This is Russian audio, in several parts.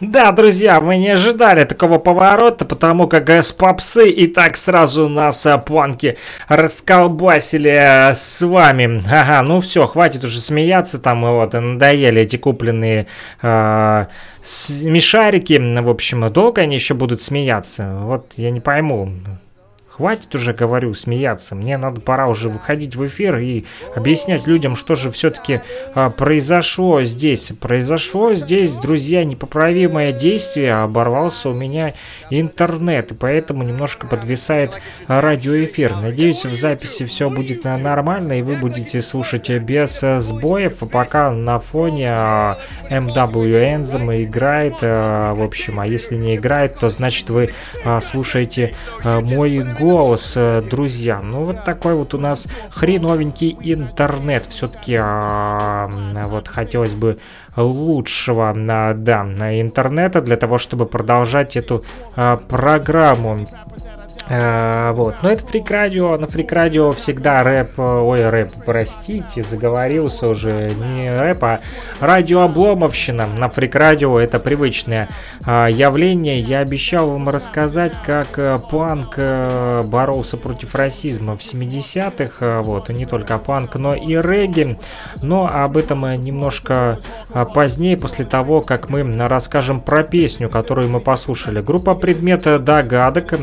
Да, друзья, мы не ожидали такого поворота, потому как с попсы и так сразу нас а, планки расколбасили а, с вами. Ага, ну все, хватит уже смеяться, там вот надоели эти купленные э, смешарики. В общем, долго они еще будут смеяться? Вот я не пойму. Хватит уже, говорю, смеяться. Мне надо пора уже выходить в эфир и объяснять людям, что же все-таки а, произошло здесь. Произошло здесь, друзья, непоправимое действие. Оборвался у меня интернет, и поэтому немножко подвисает радиоэфир. Надеюсь, в записи все будет нормально, и вы будете слушать без сбоев. А пока на фоне а, MW Anthem играет, а, в общем, а если не играет, то значит вы а, слушаете а, мой голос голос, э, друзья. Ну, вот такой вот у нас хреновенький интернет. Все-таки а, вот хотелось бы лучшего, а, да, интернета для того, чтобы продолжать эту а, программу. А, вот. Но это фрик радио. На фрик радио всегда рэп. Ой, рэп, простите, заговорился уже. Не рэп, а радиообломовщина. На фрик радио это привычное а, явление. Я обещал вам рассказать, как панк боролся против расизма в 70-х. А, вот. И не только панк, но и регги. Но об этом немножко позднее, после того, как мы расскажем про песню, которую мы послушали. Группа предмета догадок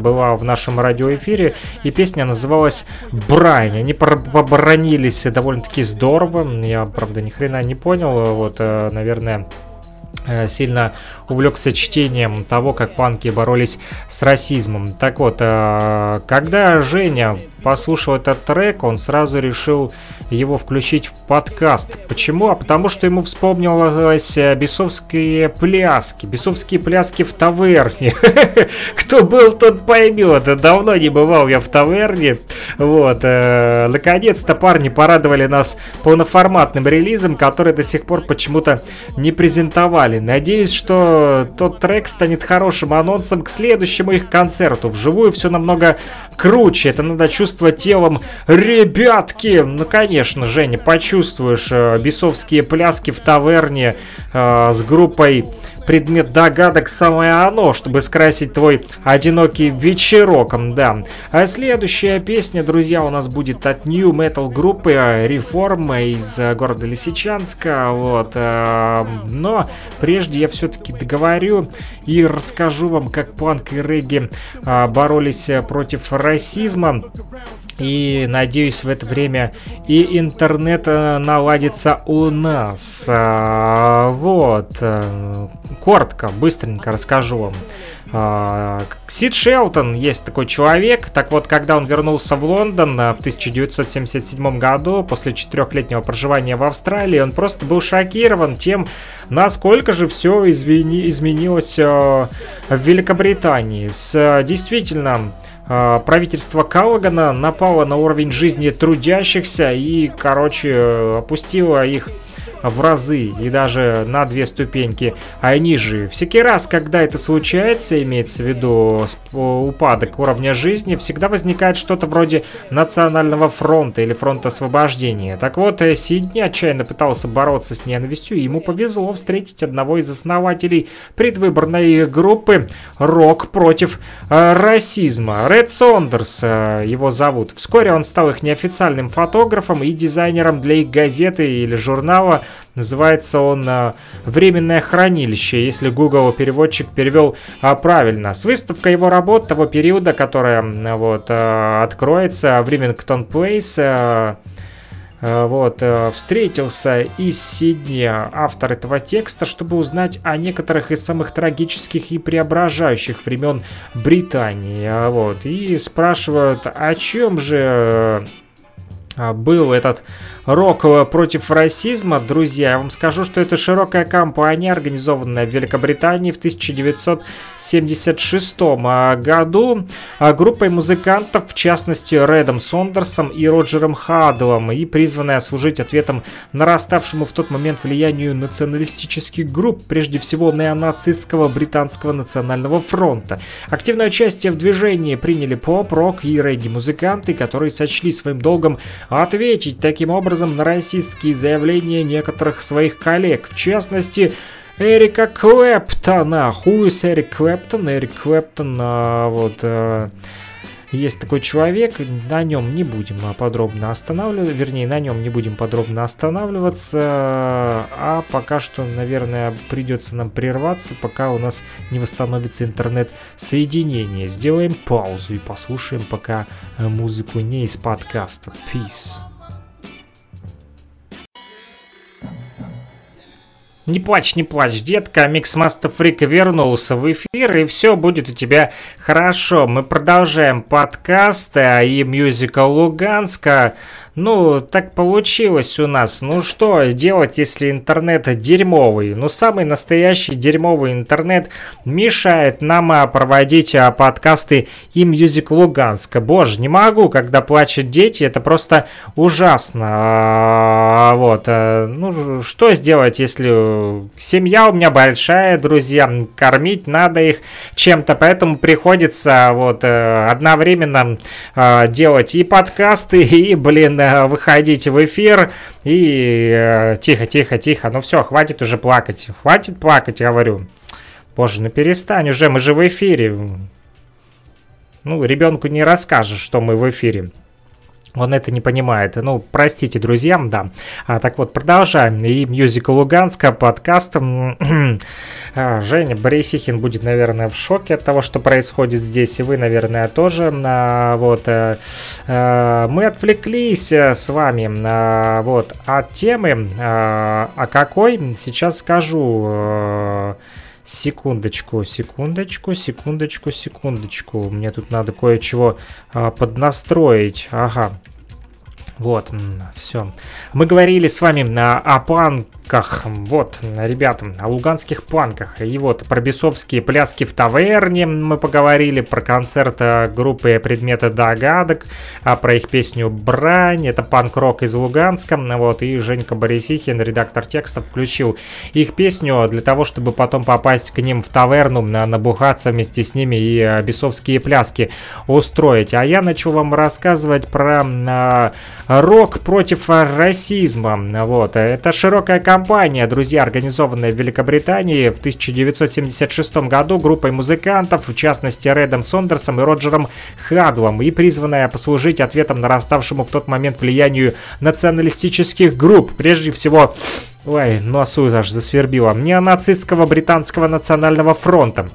была была в нашем радиоэфире, и песня называлась «Брань». Они побронились довольно-таки здорово, я, правда, ни хрена не понял, вот, э, наверное, э, сильно увлекся чтением того, как панки боролись с расизмом. Так вот, э, когда Женя послушал этот трек, он сразу решил его включить в подкаст. Почему? А потому что ему вспомнилось э, бесовские пляски. Бесовские пляски в таверне. Кто был, тот поймет. Давно не бывал я в таверне. Вот. Э, наконец-то парни порадовали нас полноформатным релизом, который до сих пор почему-то не презентовали. Надеюсь, что тот трек станет хорошим анонсом к следующему их концерту. Вживую все намного круче. Это надо чувствовать телом. Ребятки! Ну, конечно, Женя, почувствуешь э, бесовские пляски в таверне э, с группой предмет догадок самое оно, чтобы скрасить твой одинокий вечерок, да. А следующая песня, друзья, у нас будет от New Metal группы Reform из города Лисичанска, вот. Э, но прежде я все-таки договорю и расскажу вам, как панк и регги э, боролись против расизма. И надеюсь, в это время и интернет э, наладится у нас. А, вот. Э, коротко, быстренько расскажу вам. А, Сид Шелтон есть такой человек. Так вот, когда он вернулся в Лондон э, в 1977 году, после четырехлетнего проживания в Австралии, он просто был шокирован тем, насколько же все извини, изменилось в Великобритании. С действительно правительство Каллагана напало на уровень жизни трудящихся и, короче, опустило их в разы и даже на две ступеньки а ниже. Всякий раз, когда это случается, имеется в виду упадок уровня жизни, всегда возникает что-то вроде Национального фронта или фронта освобождения. Так вот, э, Сидни отчаянно пытался бороться с ненавистью, и ему повезло встретить одного из основателей предвыборной группы «Рок против э, расизма». Ред Сондерс э, его зовут. Вскоре он стал их неофициальным фотографом и дизайнером для их газеты или журнала Называется он а, «Временное хранилище», если Google переводчик перевел а, правильно. С выставкой его работ того периода, которая вот а, откроется в Ремингтон Плейс, вот, встретился из Сидни автор этого текста, чтобы узнать о некоторых из самых трагических и преображающих времен Британии. Вот, и спрашивают, о чем же был этот Рок э, против расизма, друзья, я вам скажу, что это широкая кампания, организованная в Великобритании в 1976 а, году а, группой музыкантов, в частности Редом Сондерсом и Роджером Хадлом, и призванная служить ответом нараставшему в тот момент влиянию националистических групп, прежде всего неонацистского британского национального фронта. Активное участие в движении приняли поп, рок и регги-музыканты, которые сочли своим долгом ответить таким образом на расистские заявления некоторых своих коллег, в частности, Эрика Клэптона. Хуис Эрик Клэптон? Эрик Клэптон, а, вот... А, есть такой человек, на нем не будем подробно останавливаться, вернее, на нем не будем подробно останавливаться, а пока что, наверное, придется нам прерваться, пока у нас не восстановится интернет-соединение. Сделаем паузу и послушаем пока музыку не из подкаста. Peace. Не плачь, не плачь, детка, Миксмастер Фрик вернулся в эфир, и все будет у тебя хорошо. Мы продолжаем подкаст и Music Луганск. Ну, так получилось у нас. Ну что делать, если интернет дерьмовый? Ну, самый настоящий дерьмовый интернет мешает нам а, проводить а, подкасты и Music Луганска. Боже, не могу, когда плачут дети, это просто ужасно. А, вот, ну, что сделать, если семья у меня большая, друзья, кормить надо их чем-то, поэтому приходится вот э, одновременно делать и подкасты, и, блин, Э, выходить в эфир и э, тихо, тихо, тихо. Ну все, хватит уже плакать. Хватит плакать, я говорю. Боже, ну перестань уже, мы же в эфире. Ну, ребенку не расскажешь, что мы в эфире. Он это не понимает. Ну, простите, друзьям, да. А, так вот, продолжаем. И мюзикл Луганска, подкаст. А, Женя Борисихин будет, наверное, в шоке от того, что происходит здесь. И вы, наверное, тоже. А, вот. А, мы отвлеклись э, с вами а, вот, от темы. А, а какой? Сейчас скажу. Секундочку, секундочку, секундочку, секундочку. Мне тут надо кое-чего а, поднастроить. Ага. Вот, все. Мы говорили с вами на, о панках, вот, ребята, о луганских панках. И вот про бесовские пляски в таверне мы поговорили, про концерт э, группы Предметы Догадок, а про их песню «Брань». Это панк-рок из Луганска. Вот, и Женька Борисихин, редактор текстов, включил их песню для того, чтобы потом попасть к ним в таверну, набухаться вместе с ними и э, бесовские пляски устроить. А я начал вам рассказывать про э, Рок против расизма. Вот. Это широкая кампания, друзья, организованная в Великобритании в 1976 году группой музыкантов, в частности Редом Сондерсом и Роджером Хадвом, и призванная послужить ответом нараставшему в тот момент влиянию националистических групп, прежде всего Ой, носу аж засвербило. Неонацистского британского национального фронта.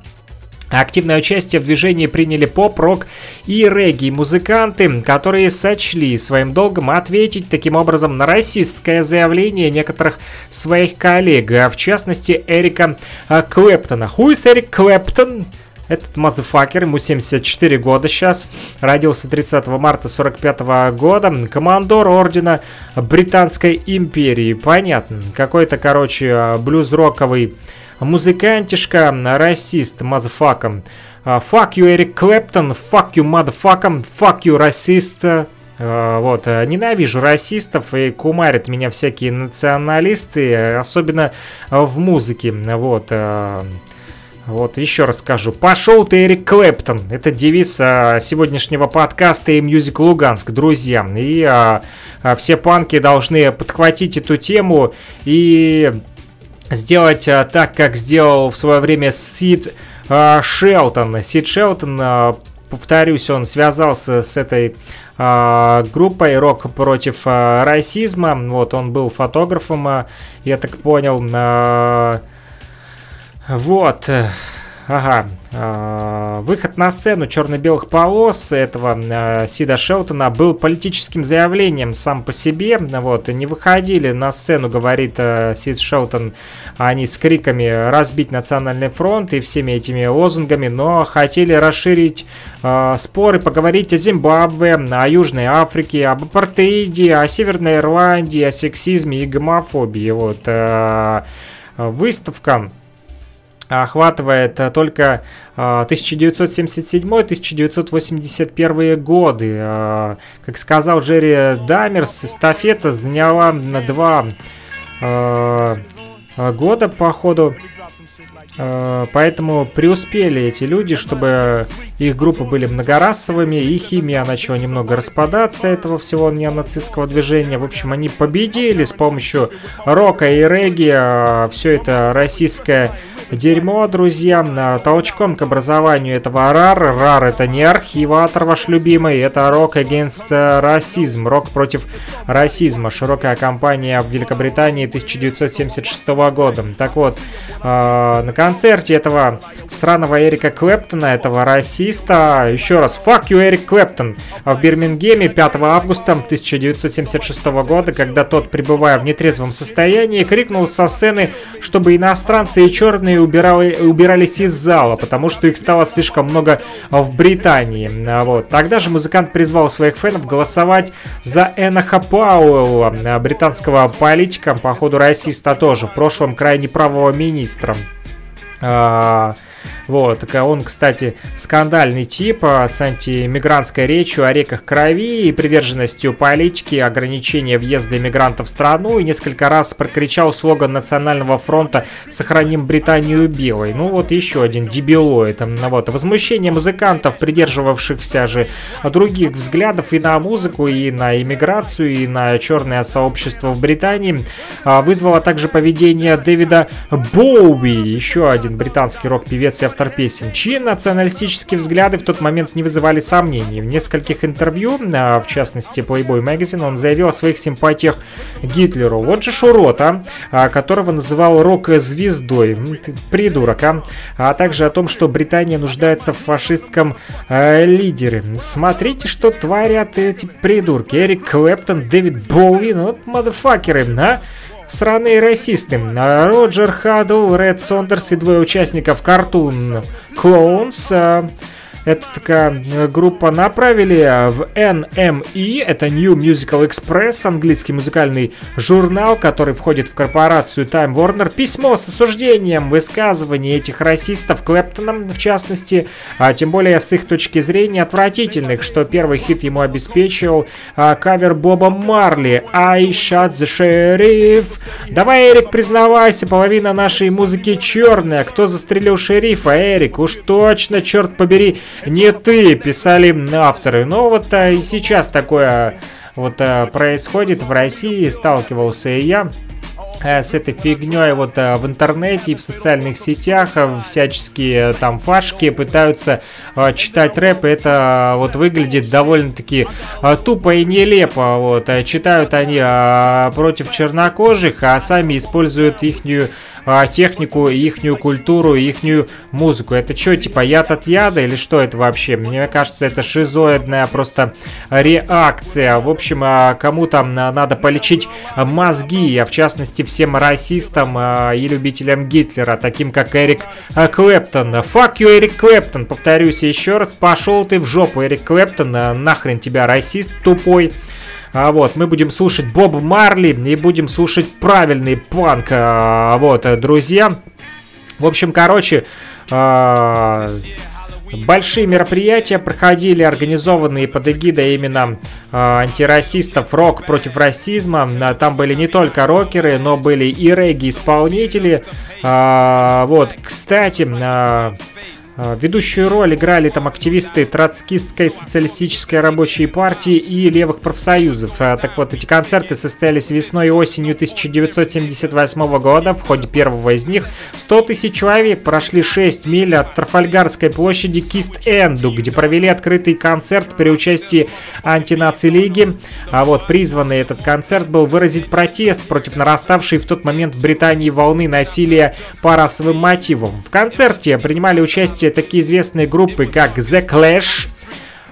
Активное участие в движении приняли поп-рок и регги-музыканты, которые сочли своим долгом ответить таким образом на расистское заявление некоторых своих коллег, а в частности Эрика а, Клэптона. Хуй Эрик Клэптон? Этот мазафакер, ему 74 года сейчас, родился 30 марта 45 года, командор ордена Британской империи. Понятно, какой-то, короче, а, блюз-роковый музыкантишка, расист, motherfucker. Fuck you, Эрик Клэптон, fuck you, motherfucker, fuck you, расист. А, вот, э, ненавижу расистов и кумарят меня всякие националисты, особенно в музыке. Вот, э, вот, еще раз скажу. Пошел ты, Эрик Клэптон. Это девиз а, сегодняшнего подкаста и Music Луганск, друзья. И а, а, все панки должны подхватить эту тему и сделать а, так, как сделал в свое время Сид а, Шелтон. Сид Шелтон, а, повторюсь, он связался с этой группой «Рок против расизма». Вот, он был фотографом, я так понял. Вот. Ага. Э, выход на сцену черно-белых полос этого э, Сида Шелтона был политическим заявлением сам по себе. Вот, не выходили на сцену, говорит э, Сид Шелтон, они с криками разбить национальный фронт и всеми этими лозунгами, но хотели расширить споры, поговорить о Зимбабве, о Южной Африке, об апартеиде, о Северной Ирландии, о сексизме и гомофобии. Вот, выставка охватывает э, только 1977-1981 э, годы. Э, как сказал Джерри Дамерс, эстафета заняла два года по ходу поэтому преуспели эти люди, чтобы их группы были многорасовыми, и химия начала немного распадаться этого всего неонацистского движения. В общем, они победили с помощью рока и регги. Э, Все это российское дерьмо, друзья. Толчком к образованию этого РАР. РАР это не архиватор ваш любимый, это Rock Against Racism. Рок против расизма. Широкая кампания в Великобритании 1976 года. Так вот, э, на концерте этого сраного Эрика Клэптона, этого расиста, еще раз, fuck you, Эрик Клэптон, в Бирмингеме 5 августа 1976 года, когда тот, пребывая в нетрезвом состоянии, крикнул со сцены, чтобы иностранцы и черные убирали, убирались из зала, потому что их стало слишком много в Британии. А вот. Тогда же музыкант призвал своих фенов голосовать за Эноха Пауэлла, британского политика, по ходу расиста тоже, в прошлом крайне правого министра. А, вот, он, кстати, скандальный тип а, с антимигрантской речью о реках крови и приверженностью политики ограничения въезда иммигрантов в страну и несколько раз прокричал слоган Национального фронта «Сохраним Британию белой». Ну вот еще один дебилоид. Вот. Возмущение музыкантов, придерживавшихся же других взглядов и на музыку, и на иммиграцию, и на черное сообщество в Британии, а, вызвало также поведение Дэвида Боуи, еще один британский рок-певец и автор автор песен, чьи националистические взгляды в тот момент не вызывали сомнений. В нескольких интервью, а, в частности Playboy Magazine, он заявил о своих симпатиях Гитлеру. Вот же Шурота, а, которого называл рок-звездой, придурок, а? а также о том, что Британия нуждается в фашистском э, лидере. Смотрите, что творят эти придурки. Эрик Клэптон, Дэвид Боуи, ну, мадефакеры, а? Сраные расисты. Роджер Хадл, Ред Сондерс и двое участников Cartoon Clones эта такая э, группа направили в NME, это New Musical Express, английский музыкальный журнал, который входит в корпорацию Time Warner, письмо с осуждением высказываний этих расистов Клэптоном, в частности, а тем более с их точки зрения отвратительных, что первый хит ему обеспечил а, кавер Боба Марли I Shot the Sheriff. Давай, Эрик, признавайся, половина нашей музыки черная. Кто застрелил шерифа, Эрик? Уж точно, черт побери, не ты, писали авторы. Но вот а, и сейчас такое вот а, происходит в России, сталкивался и я с этой фигней вот э, в интернете и в социальных сетях всяческие там фашки пытаются читать рэп, это вот выглядит довольно-таки тупо и нелепо, вот, читают они против чернокожих, а сами используют ихнюю технику, ихнюю культуру, ихнюю музыку. Это что, типа яд от яда или что это вообще? Мне кажется, это шизоидная просто реакция. В общем, кому там надо полечить мозги, а в частности всем расистам а, и любителям Гитлера, таким как Эрик Клэптон. Fuck you, Эрик Клэптон, повторюсь еще раз, пошел ты в жопу, Эрик Клэптон, нахрен тебя расист тупой. А вот, мы будем слушать Боба Марли и будем слушать правильный панк. А, вот, друзья. В общем, короче, а, Большие мероприятия проходили, организованные под эгидой именно э, антирасистов «Рок против расизма». Там были не только рокеры, но были и регги-исполнители. Э, вот, кстати, э, а, ведущую роль играли там активисты троцкистской социалистической рабочей партии и левых профсоюзов. А, так вот, эти концерты состоялись весной и осенью 1978 года. В ходе первого из них 100 тысяч человек прошли 6 миль от Трафальгарской площади к Ист-Энду, где провели открытый концерт при участии антинаци лиги. А вот призванный этот концерт был выразить протест против нараставшей в тот момент в Британии волны насилия по расовым мотивам. В концерте принимали участие такие известные группы, как The Clash,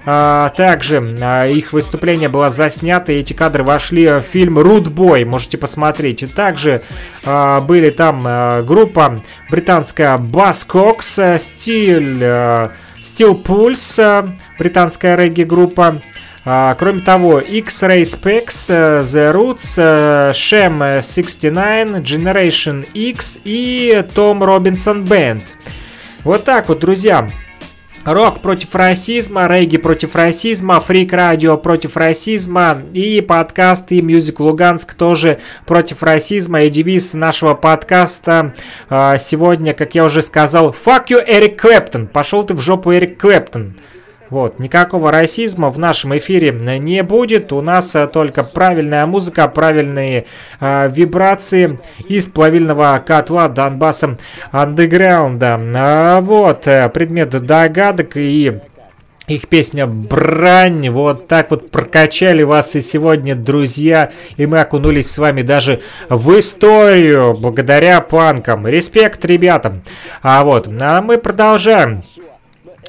а, также а, их выступление было заснято, и эти кадры вошли в фильм «Rude Boy», можете посмотреть. И также а, были там группа британская Buzzcocks, стиль Pulse, а, британская регги-группа. Кроме того, X-Ray Specs, The Roots, Shem 69, Generation X и Tom Robinson Band. Вот так вот, друзья. Рок против расизма, регги против расизма, фрик радио против расизма и подкаст и Music Луганск тоже против расизма. И девиз нашего подкаста э, сегодня, как я уже сказал, fuck you, Эрик Клэптон. Пошел ты в жопу, Эрик Клэптон. Вот, никакого расизма в нашем эфире не будет. У нас а, только правильная музыка, правильные э, вибрации из плавильного котла Донбасса андеграунда. Вот, э, предмет догадок и их песня «Брань». Вот так вот прокачали вас и сегодня, друзья. И мы окунулись с вами даже в историю благодаря панкам. Респект ребятам. А вот, а мы продолжаем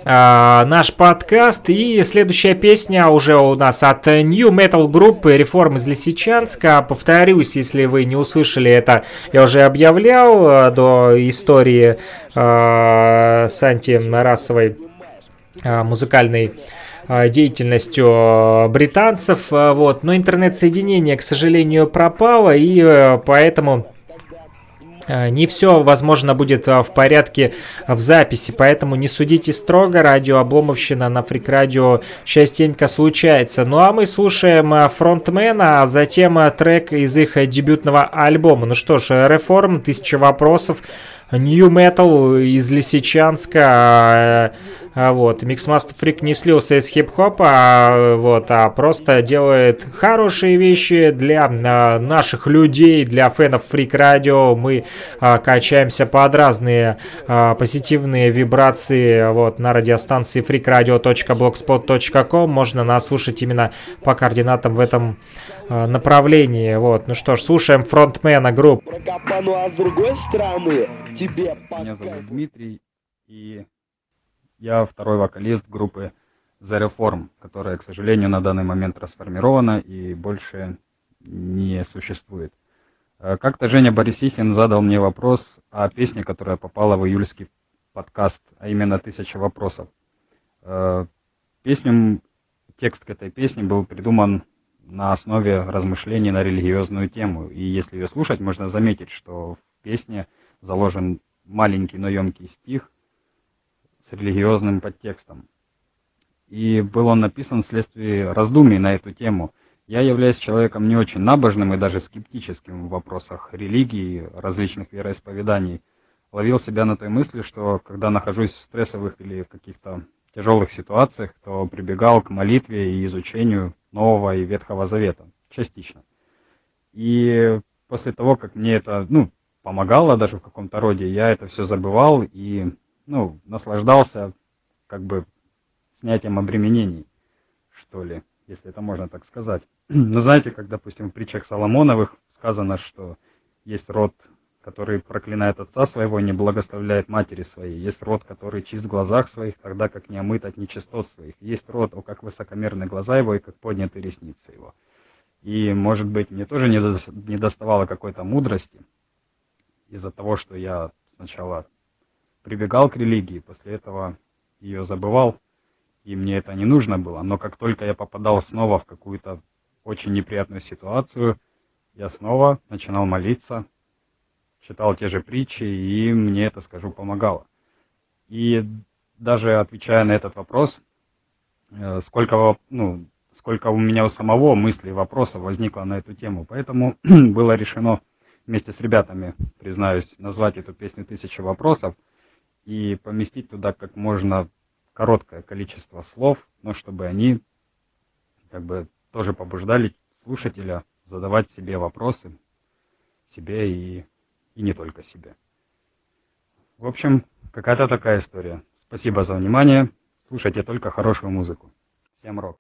э, наш подкаст. И следующая песня уже у нас от New Metal группы Реформ из Лисичанска. Повторюсь, если вы не услышали это, я уже объявлял э, до истории э, с антирасовой музыкальной деятельностью британцев, вот, но интернет-соединение, к сожалению, пропало, и поэтому не все, возможно, будет э, в порядке в записи, поэтому не судите строго, радио Обломовщина на Фрик Радио частенько случается. Ну а мы слушаем э, фронтмена, а затем трек из их дебютного альбома. Ну что ж, Реформ, тысяча вопросов, New Metal из Лисичанска, а, вот. Mixmaster Freak не слился из хип-хопа, а, вот, а просто делает хорошие вещи для а, наших людей, для фенов Freak Radio. Мы а, качаемся под разные а, позитивные вибрации вот, на радиостанции freakradio.blogspot.com. Можно нас слушать именно по координатам в этом а, направлении. Вот. Ну что ж, слушаем фронтмена группы. а с другой стороны, тебе Меня зовут Дмитрий, и я второй вокалист группы The Reform, которая, к сожалению, на данный момент расформирована и больше не существует. Э, как-то Женя Борисихин задал мне вопрос о песне, которая попала в июльский подкаст, а именно «Тысяча вопросов». Э, песню, текст к этой песне был придуман на основе размышлений на религиозную тему. И если ее слушать, можно заметить, что в песне заложен маленький, но емкий стих, с религиозным подтекстом. И был он написан вследствие раздумий на эту тему. Я являюсь человеком не очень набожным и даже скептическим в вопросах религии, различных вероисповеданий. Ловил себя на той мысли, что когда нахожусь в стрессовых или каких-то тяжелых ситуациях, то прибегал к молитве и изучению Нового и Ветхого Завета, частично. И после того, как мне это, ну, помогало даже в каком-то роде, я это все забывал и ну, наслаждался как бы снятием обременений, что ли, если это можно так сказать. Но знаете, как, допустим, в притчах Соломоновых сказано, что есть род, который проклинает отца своего и не благословляет матери своей. Есть род, который чист в глазах своих, тогда как не омыт от нечистот своих. Есть род, о, как высокомерны глаза его и как подняты ресницы его. И, может быть, мне тоже не доставало какой-то мудрости из-за того, что я сначала прибегал к религии, после этого ее забывал, и мне это не нужно было. Но как только я попадал снова в какую-то очень неприятную ситуацию, я снова начинал молиться, читал те же притчи, и мне это, скажу, помогало. И даже отвечая на этот вопрос, э, сколько, ну, сколько у меня у самого мыслей, вопросов возникло на эту тему. Поэтому было решено вместе с ребятами, признаюсь, назвать эту песню «Тысяча вопросов», и поместить туда как можно короткое количество слов, но чтобы они как бы тоже побуждали слушателя задавать себе вопросы, себе и, и не только себе. В общем, какая-то такая история. Спасибо за внимание. Слушайте только хорошую музыку. Всем рок.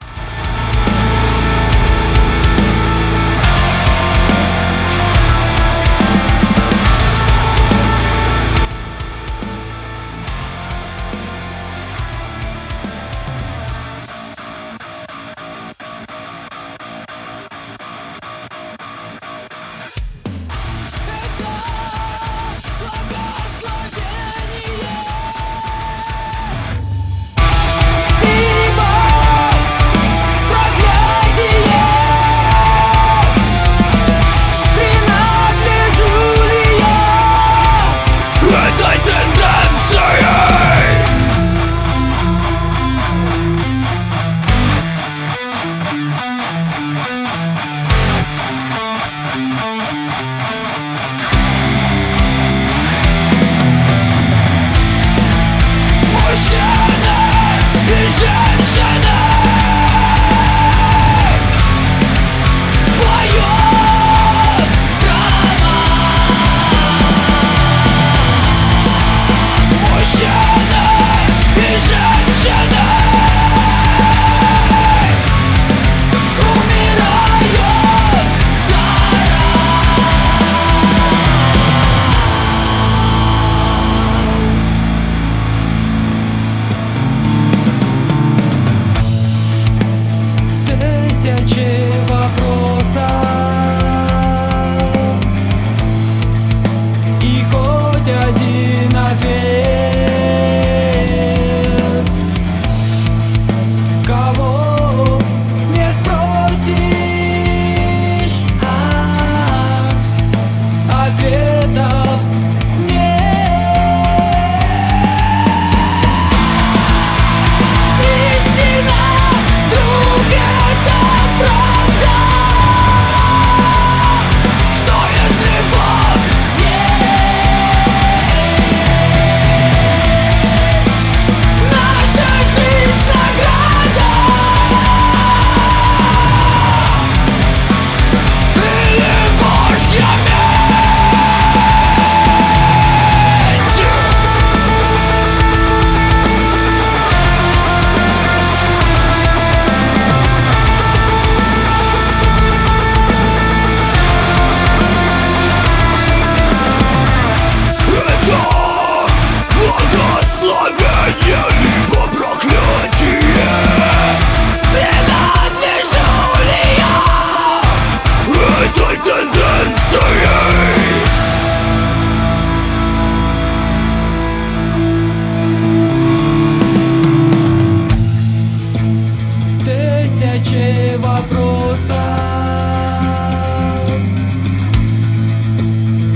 тысячи вопросов.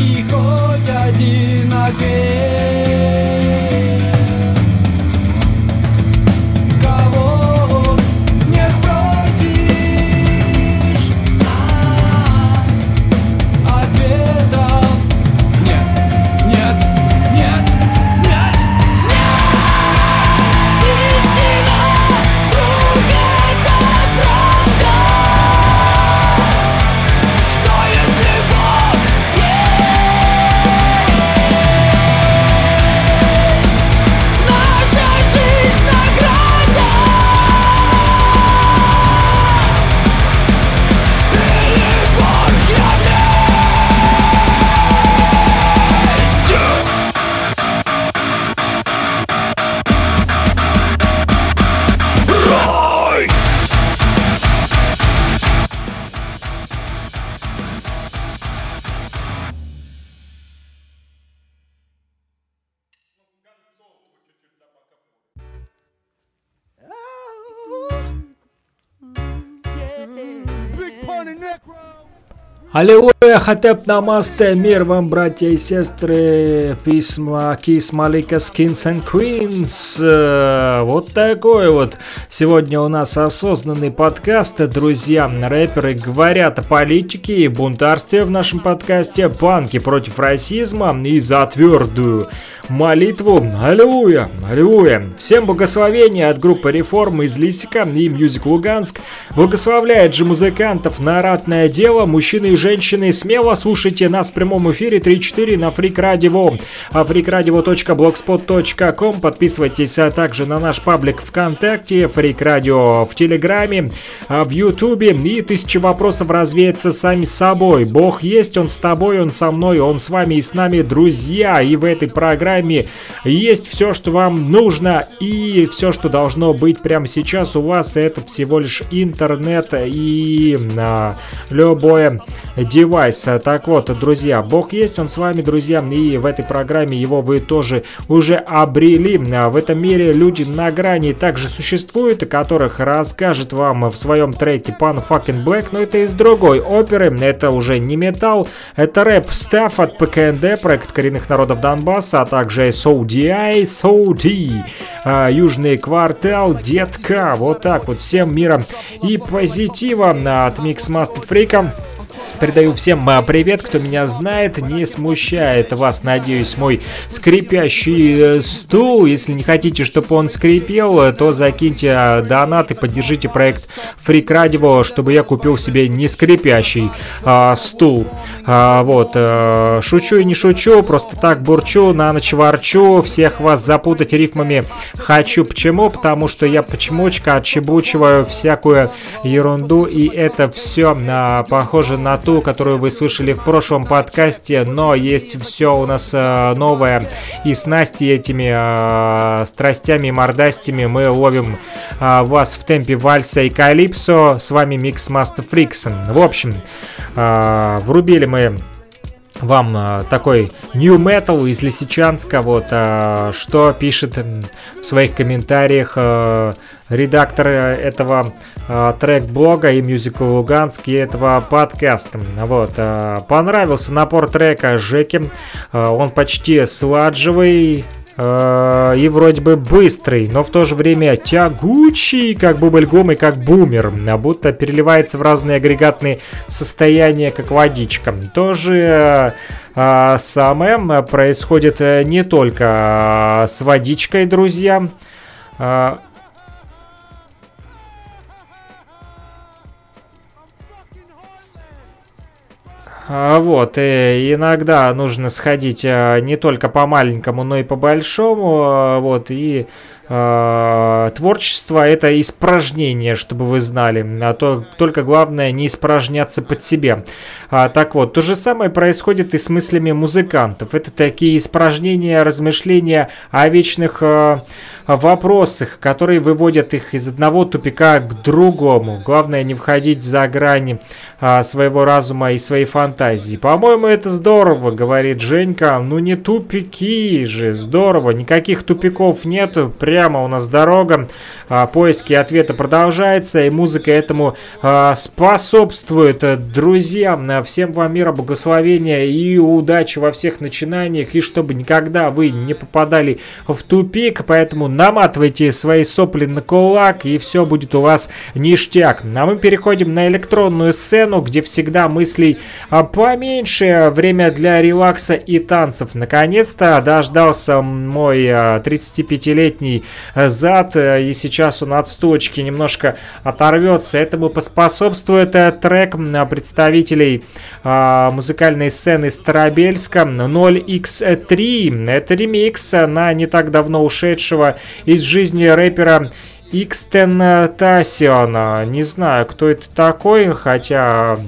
И хоть один ответ. Аллилуйя, хатеп намасте, мир вам, братья и сестры, письма Кис Малика Skins and Queens. Э, Вот такой вот сегодня у нас осознанный подкаст, друзья. Рэперы говорят о политике и бунтарстве в нашем подкасте, панки против расизма и за твердую молитву. Аллилуйя, аллилуйя. Всем благословения от группы Реформ из Лисика и Мьюзик Луганск. Благословляет же музыкантов на ратное дело. Мужчины и женщины, смело слушайте нас в прямом эфире 3-4 на Freak Radio. Freakradio.blogspot.com Подписывайтесь а также на наш паблик ВКонтакте, Freak Radio в Телеграме, а в Ютубе. И тысячи вопросов развеется сами собой. Бог есть, Он с тобой, Он со мной, Он с вами и с нами, друзья. И в этой программе есть все, что вам нужно и все, что должно быть прямо сейчас у вас. Это всего лишь интернет и а, любое девайс. Так вот, друзья, Бог есть, Он с вами, друзья. И в этой программе его вы тоже уже обрели. А В этом мире люди на грани также существуют, о которых расскажет вам в своем треке Pan Fucking Black, но это из другой оперы. Это уже не металл, это рэп Стеф от ПКНД, проект коренных народов Донбасса, а также SODI, SOD, а, Южный квартал, Детка, вот так вот, всем мира и позитива от Mix Master Freak. Передаю всем а, привет, кто меня знает. Не смущает вас, надеюсь, мой скрипящий э, стул. Если не хотите, чтобы он скрипел, то закиньте а, донат и поддержите проект Freak Radio, чтобы я купил себе не скрипящий а, стул. А, вот, э, шучу и не шучу, просто так бурчу, на ночь ворчу, всех вас запутать рифмами хочу. Почему? Потому что я почемучка отчебучиваю всякую ерунду, и это все похоже на ту, которую вы слышали в прошлом подкасте, но есть все у нас э, новое, и с Настей этими э, страстями и мордастями мы ловим э, вас в темпе вальса и калипсо. С вами Микс Master Freaks. В общем, э, врубили мы вам э, такой New Metal из Лисичанска, вот, э, что пишет в своих комментариях э, редактор этого трек-блога и Musical Луганск и этого подкаста. Вот, понравился напор трека Жеки, он почти сладжевый, э, и вроде бы быстрый, но в то же время тягучий, как бубльгум и как бумер, а будто переливается в разные агрегатные состояния, как водичка. Тоже э, самое происходит э, не только а, с водичкой, друзья. Вот, и иногда нужно сходить а, не только по маленькому, но и по большому, а, вот, и а, творчество это испражнение, чтобы вы знали, а то только главное не испражняться под себе. А, так вот, то же самое происходит и с мыслями музыкантов. Это такие испражнения, размышления о вечных вопросах, которые выводят их из одного тупика к другому. Главное не входить за грани а, своего разума и своей фантазии. По-моему, это здорово, говорит Женька. Ну не тупики же, здорово. Никаких тупиков нету, прямо у нас дорога. А, поиски ответа продолжаются, и музыка этому а, способствует. Друзья, всем вам мира, благословения и удачи во всех начинаниях, и чтобы никогда вы не попадали в тупик, поэтому наматывайте свои сопли на кулак, и все будет у вас ништяк. А мы переходим на электронную сцену, где всегда мыслей а, поменьше, время для релакса и танцев. Наконец-то дождался мой а, 35-летний зад, и сейчас он от сточки немножко оторвется. Этому поспособствует трек представителей а, музыкальной сцены Старобельска 0x3. Это ремикс на не так давно ушедшего из жизни рэпера Икстен Не знаю, кто это такой, хотя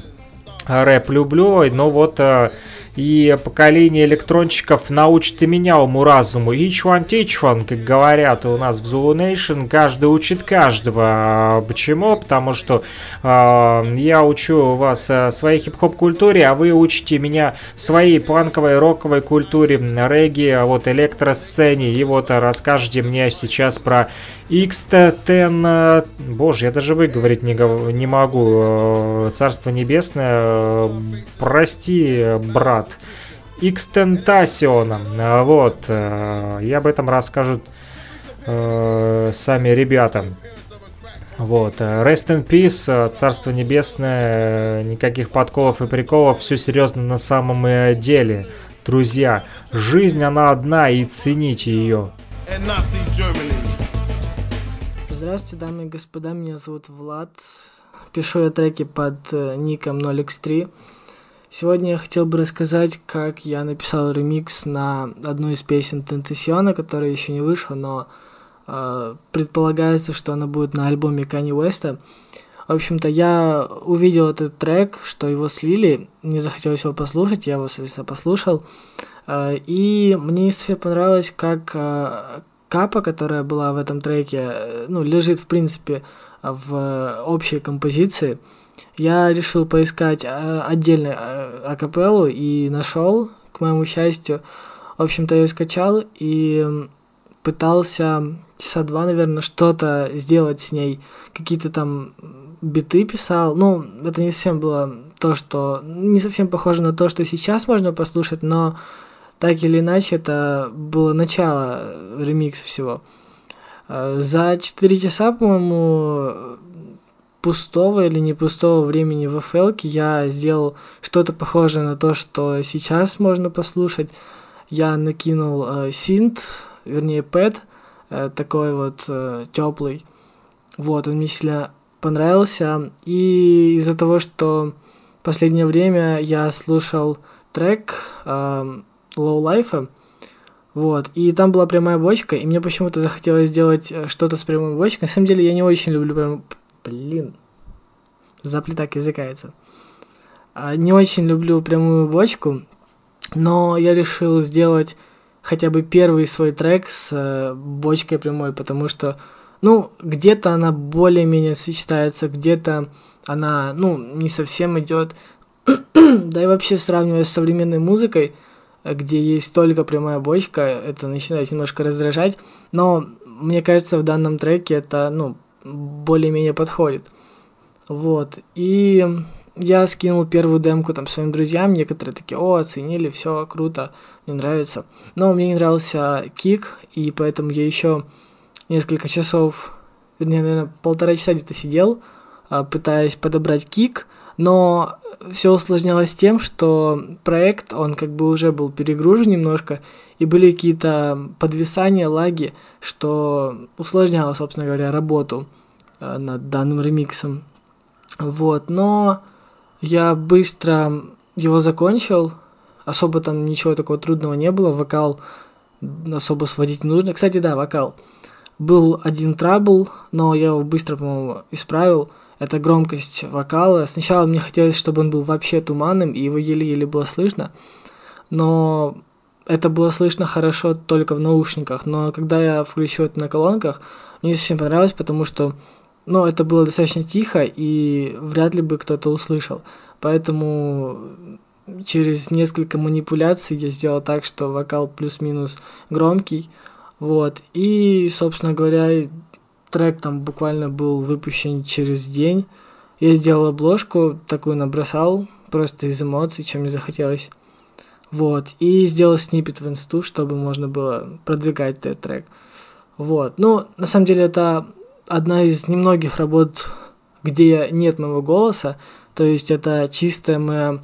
рэп люблю, но вот э, и поколение электронщиков научит и меня уму-разуму. Each one teach one, как говорят у нас в Zulu Nation, каждый учит каждого. А Почему? Потому что э, я учу вас э, своей хип-хоп культуре, а вы учите меня своей панковой, роковой культуре, регги, вот электросцене. И вот расскажете мне сейчас про X10, э, боже, я даже выговорить не, не могу. Царство небесное, прости, брат. Xtentacion, э, вот, э, и об этом расскажут э, сами ребята. Вот, э, Rest in Peace, э, Царство Небесное, э, никаких подколов и приколов, все серьезно на самом э, деле. Друзья, жизнь она одна и цените ее. Здравствуйте, дамы и господа, меня зовут Влад. Пишу я треки под э, ником 0x3. Сегодня я хотел бы рассказать, как я написал ремикс на одну из песен Тентасиона, которая еще не вышла, но э, предполагается, что она будет на альбоме Кани Уэста. В общем-то, я увидел этот трек, что его слили, не захотелось его послушать, я его, соответственно, послушал. Э, И мне все понравилось, как э, капа, которая была в этом треке, э, ну, лежит, в принципе, в общей композиции. Я решил поискать э, отдельно э, акапеллу и нашел, к моему счастью. В общем-то, ее скачал и пытался часа два, наверное, что-то сделать с ней. Какие-то там биты писал. Ну, это не совсем было то, что... Не совсем похоже на то, что сейчас можно послушать, но так или иначе это было начало э, ремикса всего. Э, За 4 часа, по-моему, пустого или не пустого времени в FL я сделал что-то похожее на то, что сейчас можно послушать. Я накинул э, синт, вернее пэд, э, такой вот э, теплый. Вот, он мне сильно понравился. И из-за того, что в последнее время я слушал трек э, Low Life, вот, и там была прямая бочка, и мне почему-то захотелось сделать э, что-то с прямой бочкой. На самом деле я не очень люблю прям... Блин, заплетак языкается. А, Не очень люблю прямую бочку, но я решил сделать хотя бы первый свой трек с э, бочкой прямой, потому что, ну, где-то она более-менее сочетается, где-то она, ну, не совсем идет. да и вообще сравнивая с современной музыкой, где есть только прямая бочка, это начинает немножко раздражать, но мне кажется, в данном треке это, ну, более-менее подходит. Вот, и я скинул первую демку там своим друзьям, некоторые такие, о, оценили, все круто, мне нравится. Но мне не нравился кик, и поэтому я еще несколько часов, вернее, наверное, полтора часа где-то сидел, а, пытаясь подобрать кик, но все усложнялось тем, что проект, он как бы уже был перегружен немножко, и были какие-то подвисания, лаги, что усложняло, собственно говоря, работу э, над данным ремиксом. Вот, но я быстро его закончил, особо там ничего такого трудного не было, вокал особо сводить не нужно. Кстати, да, вокал. Был один трабл, но я его быстро, по-моему, исправил. Это громкость вокала. Сначала мне хотелось, чтобы он был вообще туманным, и его еле-еле было слышно. Но это было слышно хорошо только в наушниках, но когда я включил это на колонках, мне не совсем понравилось, потому что, ну, это было достаточно тихо, и вряд ли бы кто-то услышал. Поэтому через несколько манипуляций я сделал так, что вокал плюс-минус громкий, вот, и, собственно говоря, трек там буквально был выпущен через день. Я сделал обложку, такую набросал, просто из эмоций, чем мне захотелось. Вот, и сделал снипет в инсту, чтобы можно было продвигать этот трек. Вот, ну, на самом деле это одна из немногих работ, где нет моего голоса, то есть это чистая моя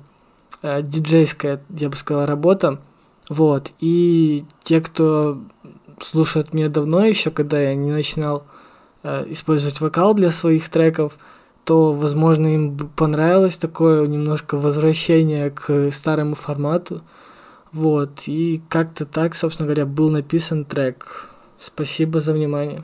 э, диджейская, я бы сказал, работа. Вот, и те, кто слушают меня давно еще, когда я не начинал использовать вокал для своих треков, то, возможно, им понравилось такое немножко возвращение к старому формату. Вот, и как-то так, собственно говоря, был написан трек. Спасибо за внимание.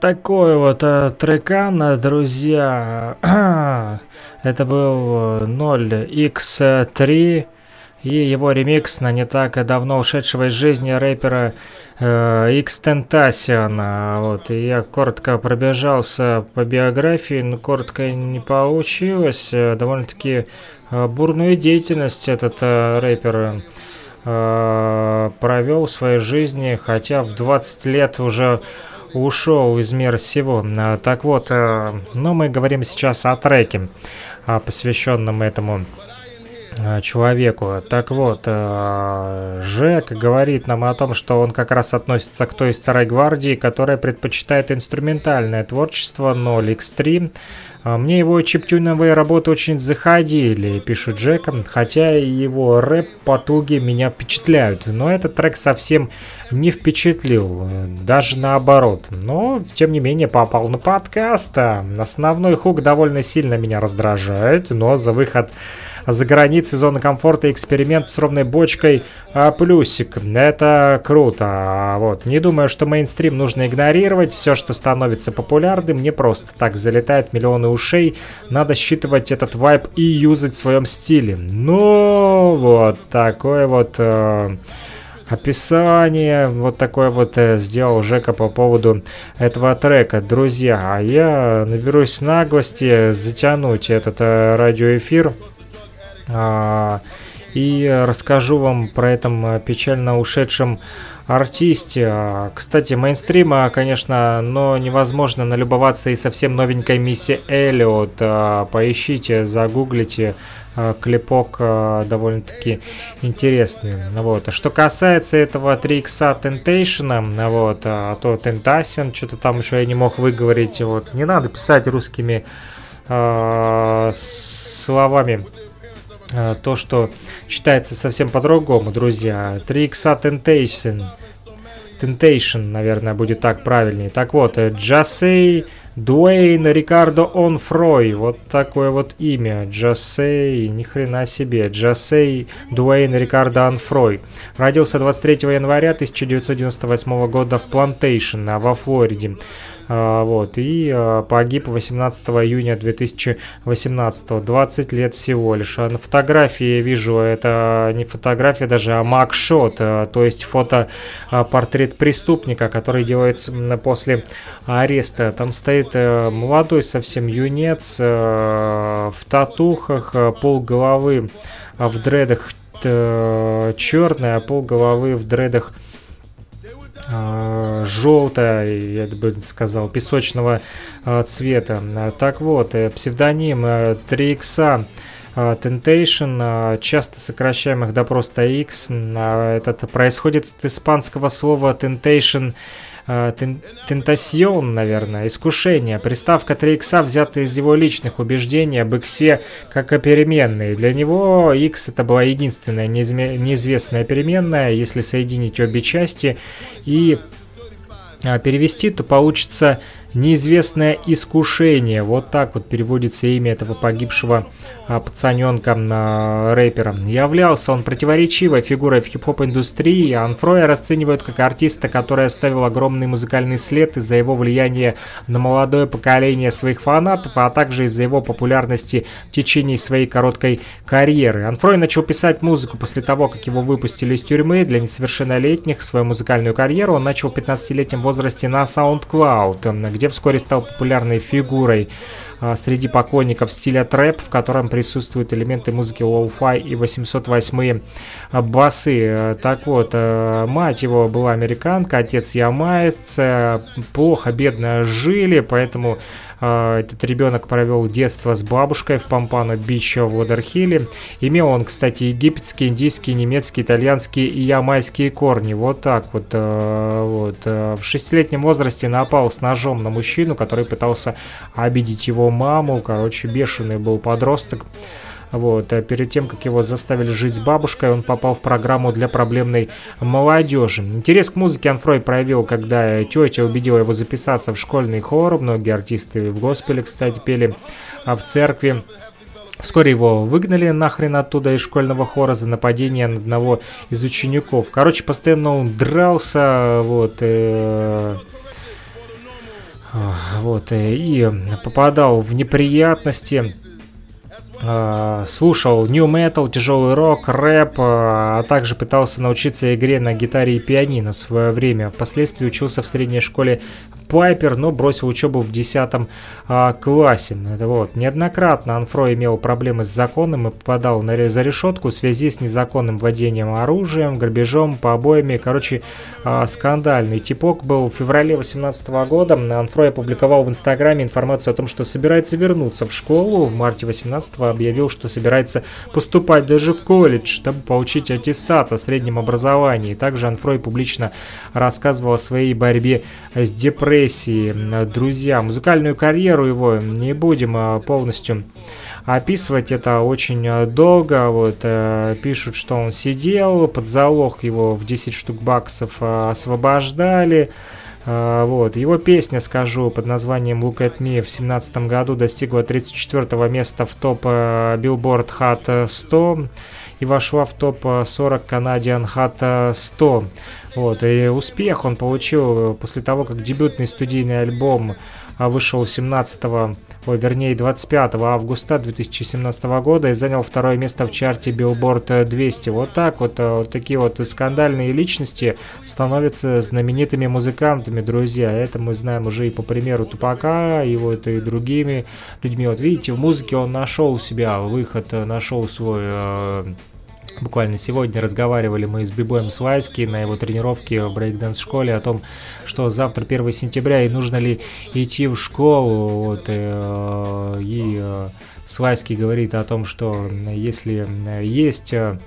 Вот такой вот э, трекан, э, друзья. Это был э, 0x3 и его ремикс на не так давно ушедшего из жизни рэпера э, X Tentacion. А, Вот, и я коротко пробежался по биографии, но коротко не получилось. Э, Довольно-таки э, бурную деятельность этот э, рэпер э, провел в своей жизни, хотя в 20 лет уже ушел из мира сего. А, Так вот, э, ну мы говорим сейчас о треке, а, посвященном этому человеку. Так вот, Жек говорит нам о том, что он как раз относится к той старой гвардии, которая предпочитает инструментальное творчество 0x3. А Мне его чиптюновые работы очень заходили, пишет Джек, хотя его рэп-потуги меня впечатляют. Но этот трек совсем не впечатлил, даже наоборот. Но, тем не менее, попал на подкаст. а Основной хук довольно сильно меня раздражает, но за выход за границей зоны комфорта эксперимент с ровной бочкой а, плюсик. Это круто. Вот. Не думаю, что мейнстрим нужно игнорировать. Все, что становится популярным, не просто так залетает миллионы ушей. Надо считывать этот вайб и юзать в своем стиле. Ну, вот такой вот... э, описание вот такое вот э, сделал Жека по поводу этого трека. Друзья, а я наберусь наглости затянуть этот э, радиоэфир и расскажу вам про этом э, печально ушедшем артисте. А, Кстати, мейнстрима, конечно, но невозможно налюбоваться и совсем новенькой мисси Эллиот. А, Поищите, загуглите а, клипок а, довольно-таки интересный. Вот. А что касается этого 3 икса Temptation, а, вот, а то Tentacion, что-то там еще я не мог выговорить. Вот. Не надо писать русскими а, словами а, то, что читается совсем по-другому, друзья. 3 икса Temptation. Temptation, наверное, будет так правильнее. Так вот, э, Джасей Дуэйн Рикардо Онфрой. Вот такое вот имя. Джасей, ни хрена себе. Джасей Дуэйн Рикардо Онфрой. Родился 23 января 1998 года в Плантейшн, а во Флориде. А, вот, и а, погиб 18 июня 2018, 20 лет всего лишь. А на фотографии вижу, это не фотография даже, а mugshot, то есть фото а, портрет преступника, который делается после ареста. Там стоит э, молодой совсем юнец э, в татухах, э, пол головы в дредах черная, а пол головы в дредах желтая, я бы сказал, песочного а, цвета. Так вот, э, псевдоним э, 3 икса а, Temptation, часто сокращаемых до просто X. Этот происходит от испанского слова Temptation, тентасьон, наверное, искушение. Приставка 3 икса взята из его личных убеждений об иксе как о переменной. Для него x это была единственная неизвестная переменная, если соединить обе части и а, перевести, то получится неизвестное искушение. Вот так вот переводится имя этого погибшего а, пацаненка а, рэпера. Являлся он противоречивой фигурой в хип-хоп индустрии. Анфроя расценивают как артиста, который оставил огромный музыкальный след из-за его влияния на молодое поколение своих фанатов, а также из-за его популярности в течение своей короткой карьеры. Онфрой начал писать музыку после того, как его выпустили из тюрьмы для несовершеннолетних. Свою музыкальную карьеру он начал в 15-летнем возрасте на SoundCloud, где вскоре стал популярной фигурой а, среди поклонников стиля трэп, в котором присутствуют элементы музыки lo-fi и 808 басы. Так вот, э, мать его была американка, отец ямаец, плохо, бедно жили, поэтому а, Этот ребенок провел детство с бабушкой в Пампано-Биче в Ладерхилле. Имел он, кстати, египетские, индийские, немецкие, итальянские и ямайские корни. Вот так вот. э, вот. э, В шестилетнем возрасте напал с ножом на мужчину, который пытался обидеть его маму. Короче, бешеный был подросток. Вот, а перед тем, как его заставили жить с бабушкой, он попал в программу для проблемной молодежи. Интерес к музыке Анфрой проявил, когда тетя убедила его записаться в школьный хор. Многие артисты в госпеле, кстати, пели а в церкви. Вскоре его выгнали нахрен оттуда из школьного хора за нападение на одного из учеников. Короче, постоянно он дрался, вот, э, вот, э, и попадал в неприятности. А, слушал new metal, тяжелый рок, рэп, а также пытался научиться игре на гитаре и пианино в свое время. Впоследствии учился в средней школе Пайпер, но бросил учебу в 10 а, классе. Вот. Неоднократно Анфро имел проблемы с законом и попадал на, за решетку в связи с незаконным владением оружием, грабежом, побоями. Короче, а, скандальный типок был в феврале 2018 года. Анфрой опубликовал в Инстаграме информацию о том, что собирается вернуться в школу. В марте 18 объявил, что собирается поступать даже в колледж, чтобы получить аттестат о среднем образовании. Также Анфрой публично рассказывал о своей борьбе с депрессией. Друзья, музыкальную карьеру его не будем а, полностью описывать это очень э, долго. Вот э, пишут, что он сидел, под залог его в 10 штук баксов э, освобождали. Э, вот. Его песня, скажу, под названием Look at Me в 2017 году достигла 34 места в топ э, Billboard Hot 100 и вошла в топ-40 Canadian Hot 100. Вот, и успех он получил после того, как дебютный студийный альбом а, вышел 17 ой, вернее 25 августа 2017 года и занял второе место в чарте Billboard 200. Вот так вот, э, вот такие вот скандальные личности становятся знаменитыми музыкантами, друзья. Это мы знаем уже и по примеру Тупака, и вот и другими людьми. Вот видите, в музыке он нашел себя выход, э, нашел свой э, Буквально сегодня разговаривали мы с Бибоем Свайски на его тренировке в брейкданс-школе о том, что завтра 1 сентября и нужно ли идти в школу. Вот, э, и э, Свайский говорит о том, что если есть э,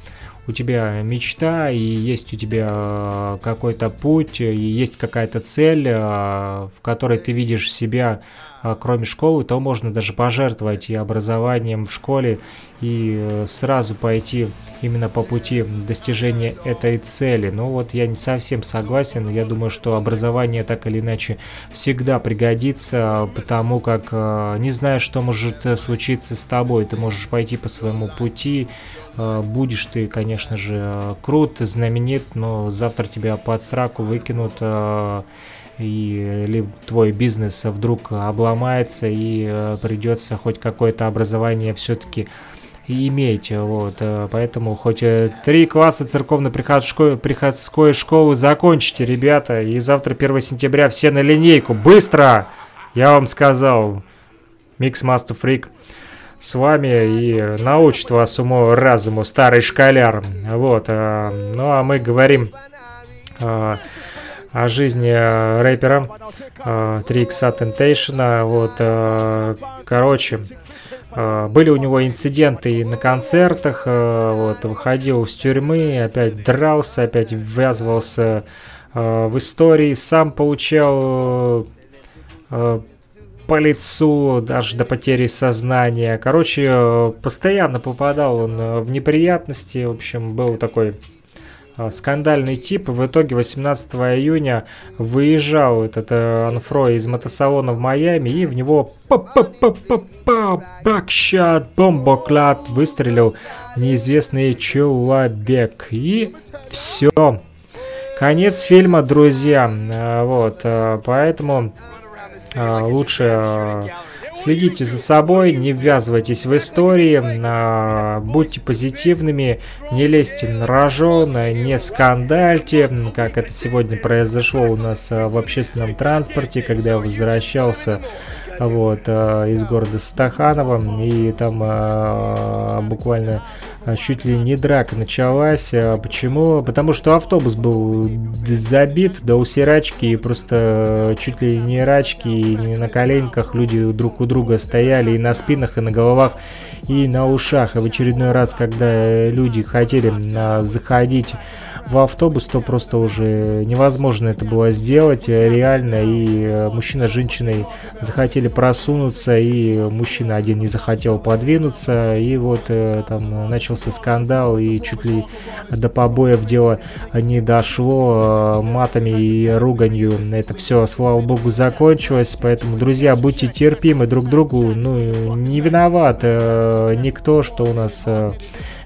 у тебя мечта, и есть у тебя э, какой-то путь, и есть какая-то цель, э, в которой ты видишь себя, э, кроме школы, то можно даже пожертвовать и образованием в школе, и э, сразу пойти именно по пути достижения этой цели. Ну вот я не совсем согласен. Я думаю, что образование так или иначе всегда пригодится, потому как э, не знаю, что может э, случиться с тобой. Ты можешь пойти по своему пути, будешь ты, конечно же, крут, знаменит, но завтра тебя под сраку выкинут и либо твой бизнес вдруг обломается и э, придется хоть какое-то образование все-таки иметь. Вот, э, поэтому хоть э, три класса церковно-приходской приходской школы закончите, ребята, и завтра 1 сентября все на линейку. Быстро! Я вам сказал. Микс Master Freak с вами и научит вас уму-разуму, старый школяр. Вот, ну а мы говорим о жизни э, рэпера э, Трикса Temptation. Вот, э, короче, э, были у него инциденты и на концертах, э, вот, выходил из тюрьмы, опять дрался, опять ввязывался э, в истории, сам получал э, по лицу, даже до потери сознания. Короче, э, постоянно попадал он э, в неприятности. В общем, был такой э, скандальный тип. В итоге 18 июня выезжал этот э, Анфро из мотосалона в Майами и в него бакшат, бомбоклад выстрелил неизвестный человек. И все. Конец фильма, друзья. Э, Вот, э, поэтому э, лучше э, следите за собой, не ввязывайтесь в истории, э, будьте позитивными, не лезьте на рожон, не скандальте, как это сегодня произошло у нас э, в общественном транспорте, когда я возвращался вот, э, из города Стаханова, и там э, буквально э, чуть ли не драка началась. Почему? Потому что автобус был забит до усирачки, и просто чуть ли не рачки, и не на коленках люди друг у друга стояли и на спинах, и на головах, и на ушах. И в очередной раз, когда э, люди хотели э, заходить в автобус, то просто уже невозможно это было сделать. Э, реально, и э, мужчина с женщиной захотели просунуться, и мужчина один не захотел подвинуться, и вот э, там начался скандал, и чуть ли до побоев дело не дошло, э, матами и руганью это все, слава богу, закончилось, поэтому, друзья, будьте терпимы друг другу, ну, не виноват э, никто, что у нас... э,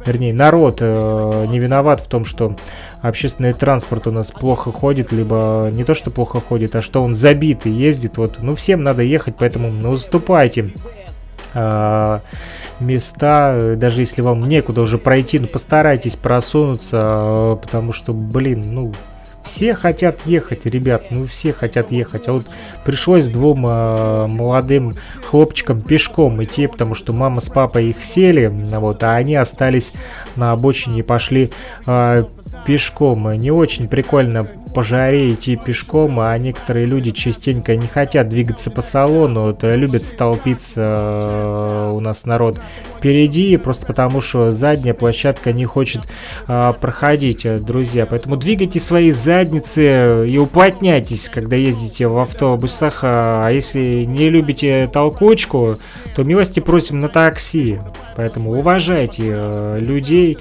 Вернее, народ э, не виноват в том, что общественный транспорт у нас плохо ходит, либо не то, что плохо ходит, а что он забит и ездит. Вот, ну, всем надо ехать, поэтому ну, уступайте места, даже если вам некуда уже пройти, ну постарайтесь просунуться, потому что, блин, ну все хотят ехать, ребят, ну все хотят ехать. А вот пришлось двум а, молодым хлопчикам пешком идти, потому что мама с папой их сели, вот, а они остались на обочине и пошли а, пешком. Не очень прикольно по жаре идти пешком, а некоторые люди частенько не хотят двигаться по салону, вот, э, любят столпиться э, у нас народ впереди, просто потому что задняя площадка не хочет э, проходить, друзья. Поэтому двигайте свои задницы и уплотняйтесь, когда ездите в автобусах. А если не любите толкучку, то милости просим на такси. Поэтому уважайте людей,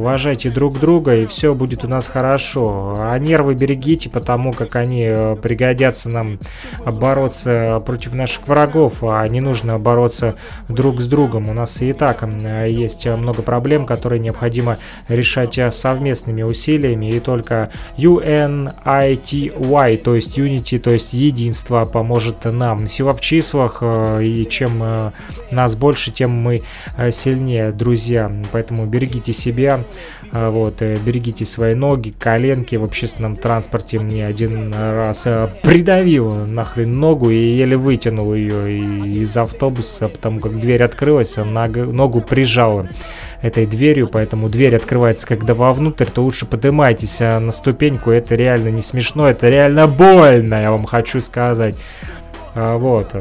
уважайте друг друга, и все будет у нас хорошо. А нервы берегите, потому как они э, пригодятся нам бороться против наших врагов, а не нужно бороться друг с другом. У нас и так есть много проблем, которые необходимо решать э, совместными усилиями, и только UNITY, то есть Unity, то есть единство, поможет нам. Сила в числах, э, и чем нас больше, тем мы сильнее, друзья. Поэтому берегите себя, Вот, э, берегите свои ноги, коленки в общественном транспорте. Мне один раз э, придавил нахрен ногу и еле вытянул ее из автобуса, потому как дверь открылась, а ног- ногу прижала этой дверью, поэтому дверь открывается когда вовнутрь, то лучше поднимайтесь а, на ступеньку, это реально не смешно, это реально больно, я вам хочу сказать. А, Вот.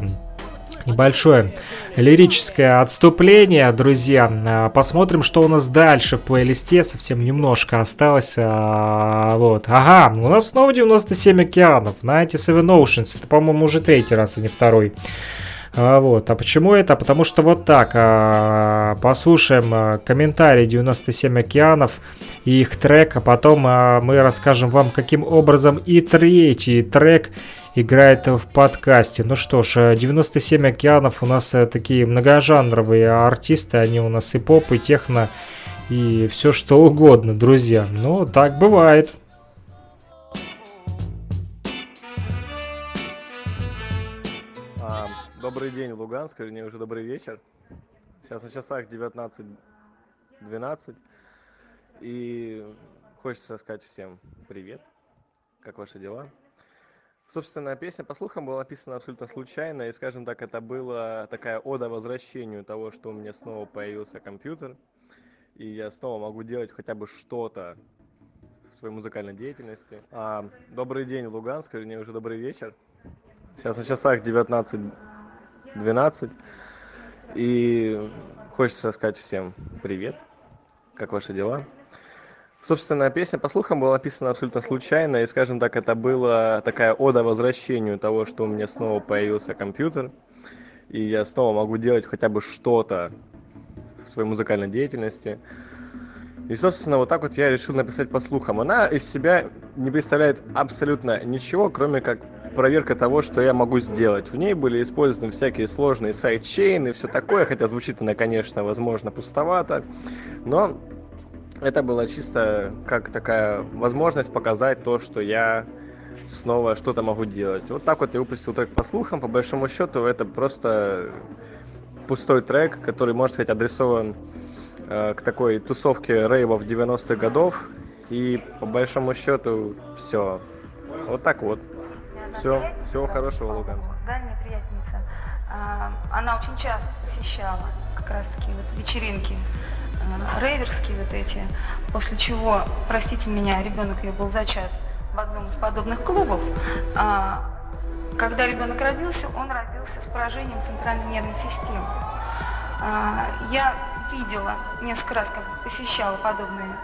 Небольшое лирическое отступление, друзья. А, Посмотрим, что у нас дальше в плейлисте. Совсем немножко осталось. а, Вот. Ага, у нас снова 97 океанов. 97 Oceans. Это, по-моему, уже третий раз, а не второй. А, Вот. А почему это? Потому что вот так. а, Послушаем комментарий 97 океанов и их трек, а потом а, мы расскажем вам, каким образом и третий трек играет в подкасте. Ну что ж, э, 97 океанов у нас э, такие многожанровые артисты, они у нас и поп, и техно, и все что угодно, друзья. Ну, так бывает. А, добрый день, Луганск, вернее, уже добрый вечер. Сейчас на часах 19.12. И хочется сказать всем привет. Как ваши дела? Собственно, песня, по слухам, была написана абсолютно случайно, и, скажем так, это была такая ода возвращению того, что у меня снова появился компьютер, и я снова могу делать хотя бы что-то в своей музыкальной деятельности. А, добрый день, Луганск, вернее, уже добрый вечер. Сейчас на часах 19.12. И хочется сказать всем привет. Как ваши дела? Собственно, песня, по слухам, была написана абсолютно случайно. И, скажем так, это была такая ода возвращению того, что у меня снова появился компьютер. И я снова могу делать хотя бы что-то в своей музыкальной деятельности. И, собственно, вот так вот я решил написать по слухам. Она из себя не представляет абсолютно ничего, кроме как проверка того, что я могу сделать. В ней были использованы всякие сложные сайдчейны и все такое, хотя звучит она, конечно, возможно, пустовато, но это было чисто как такая возможность показать то, что я снова что-то могу делать. Вот так вот я выпустил трек по слухам. По большому счету это просто пустой трек, который, можно сказать, адресован э, к такой тусовке рейвов 90-х годов. И по большому счету все. Вот так вот. Все, всего хорошего, Луганск. Дальняя приятельница. А, Она очень часто посещала как раз таки вот вечеринки рейверские вот эти, после чего, простите меня, ребенок ее был зачат в одном из подобных клубов. А, Когда ребенок родился, он родился с поражением центральной нервной системы. А, Я видела несколько раз, как посещала подобные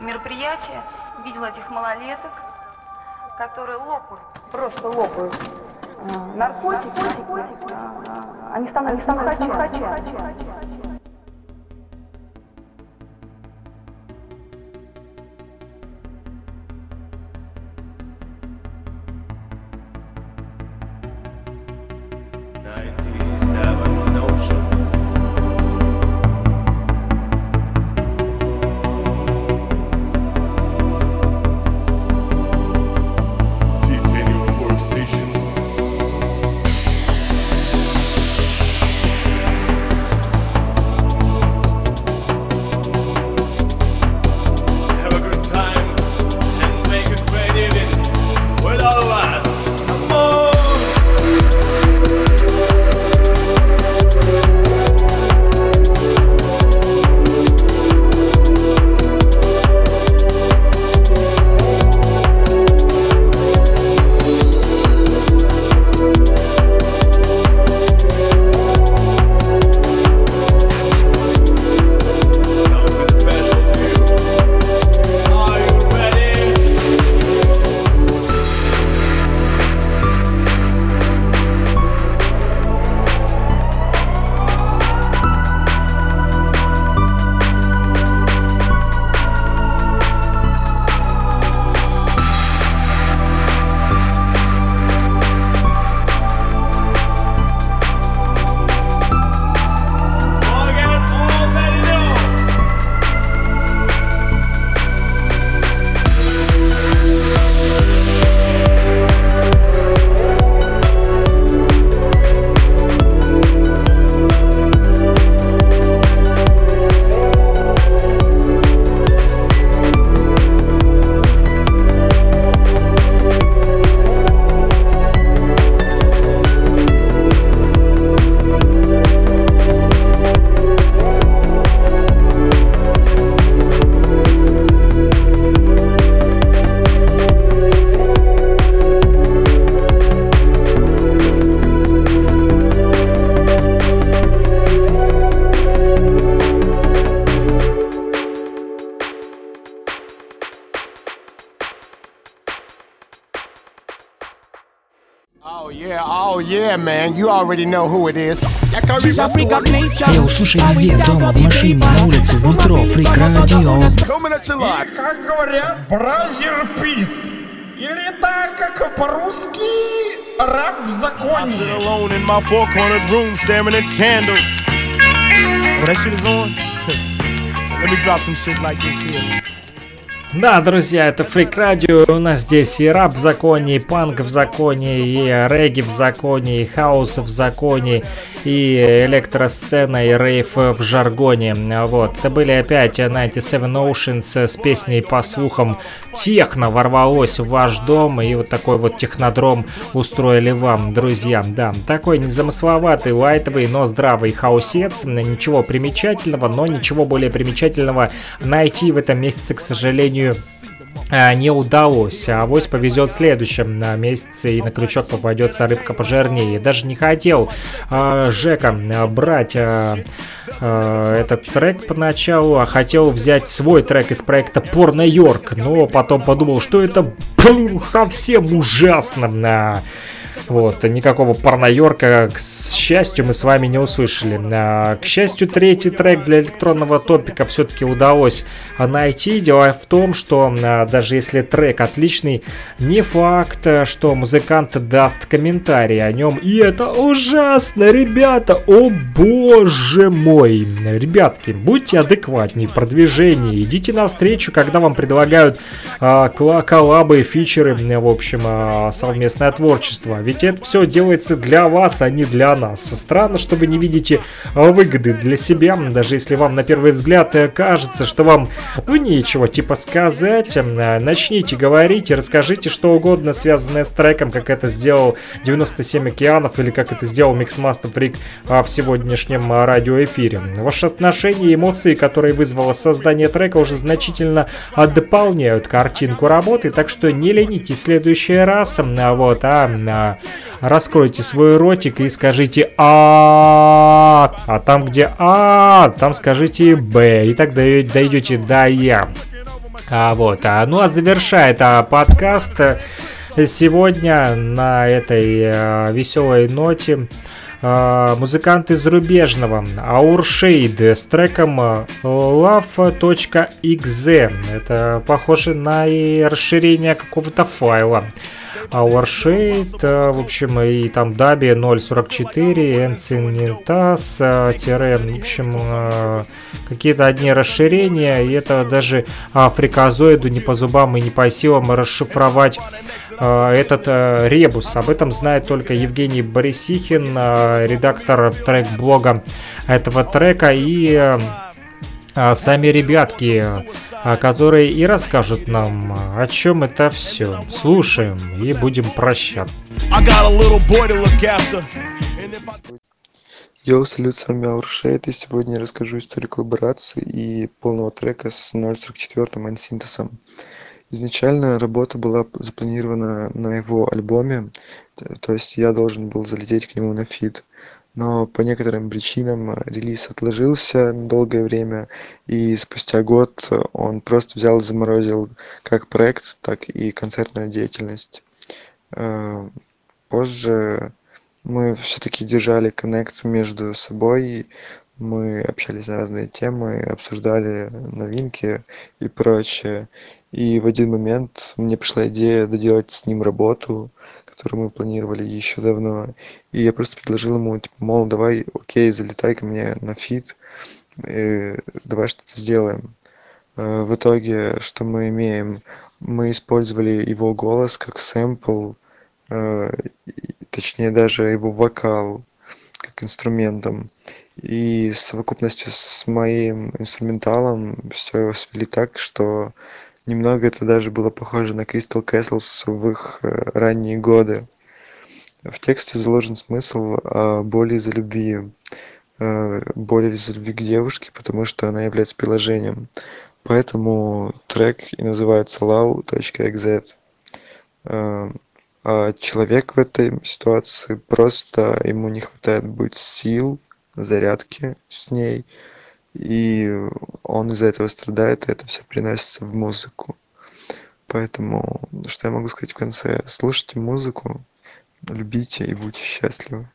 мероприятия, видела этих малолеток, которые лопают, просто лопают а, наркотики, а, а, они становятся нюхачами. Titanium already know who it is. She's a freak of nature. Я услышал везде, дома, в машине, на улице, в метро, фрик радио. Как говорят, бразер пис. Или так, как по-русски, раб в I sit законе. alone in my four-cornered room staring at candles. Oh, that shit is on? Let me drop some shit like this here. Да, друзья, это Фрик Радио. У нас здесь и рэп в законе, и панк в законе, и регги в законе, и хаос в законе, и электросцена, и рейв в жаргоне. Вот. Это были опять 97 Oceans с песней по слухам техно ворвалось в ваш дом, и вот такой вот технодром устроили вам, друзья. Да, такой незамысловатый, лайтовый, но здравый хаусец. Ничего примечательного, но ничего более примечательного найти в этом месяце, к сожалению, не удалось. А авось повезет в следующем месяце и на крючок попадется рыбка пожирнее. Даже не хотел а, Жека а, брать а, этот трек поначалу, а хотел взять свой трек из проекта Порно Йорк, но потом подумал, что это, блин, совсем ужасно. Вот, никакого порно-йорка, к счастью, мы с вами не услышали. А, К счастью, третий трек для электронного топика все-таки удалось найти. Дело в том, что а, даже если трек отличный, не факт, что музыкант даст комментарий о нем. И это ужасно, ребята! О боже мой! Ребятки, будьте адекватнее в продвижении. Идите навстречу, когда вам предлагают а, коллабы, фичеры, в общем, а, совместное творчество. Ведь это все делается для вас, а не для нас. Странно, что вы не видите а, выгоды для себя, даже если вам на первый взгляд э, кажется, что вам ну нечего типа сказать. Э, Начните говорить расскажите что угодно, связанное с треком, как это сделал 97 океанов или как это сделал Миксмастер Фрик а, в сегодняшнем а, радиоэфире. Ваши отношения и эмоции, которые вызвало создание трека, уже значительно а, дополняют картинку работы, так что не ленитесь в следующий раз, а, вот, а, а, раскройте свой ротик и скажите а, а там где а, там скажите б, и так дой- дойдете до я. А, вот, а, ну а завершает а, подкаст сегодня на этой э, веселой ноте э, музыкант из зарубежного Ауршейд с треком э, love.exe. Это похоже на расширение какого-то файла. Aurshade, э, в общем, и там Даби 044, Encinitas, тире, в общем, э, какие-то одни расширения, и это даже фриказоиду не по зубам и не по силам расшифровать э, этот ребус. Об этом знает только Евгений Борисихин, редактор трек-блога этого трека, и сами ребятки, а, которые и расскажут нам, а, о чем это все. Слушаем и будем прощаться. Йоу, салют, с вами Ауршейд, и сегодня я расскажу историю коллаборации и полного трека с 044-м ансинтезом. Изначально работа была запланирована на его альбоме, то есть я должен был залететь к нему на фит. Но по некоторым причинам э, релиз отложился на долгое время, и спустя год он просто взял и заморозил как проект, так и концертную деятельность. Э, Позже мы все-таки держали коннект между собой, мы общались на разные темы, обсуждали новинки и прочее. И в один момент мне пришла идея доделать с ним работу, которую мы планировали еще давно. И я просто предложил ему, типа, мол, давай, окей, залетай ко мне на фит, э, давай что-то сделаем. Э, В итоге, что мы имеем? Мы использовали его голос как сэмпл, э, точнее даже его вокал как инструментом. И в совокупности с моим инструменталом все свели так, что немного это даже было похоже на Crystal Castles в их э, ранние годы. В тексте заложен смысл о боли из-за любви, э, боли из-за любви к девушке, потому что она является приложением. Поэтому трек и называется love.exe. Э, А человек в этой ситуации просто ему не хватает быть сил, зарядки с ней, и он из-за этого страдает, и это все приносится в музыку. Поэтому, что я могу сказать в конце? Слушайте музыку, любите и будьте счастливы.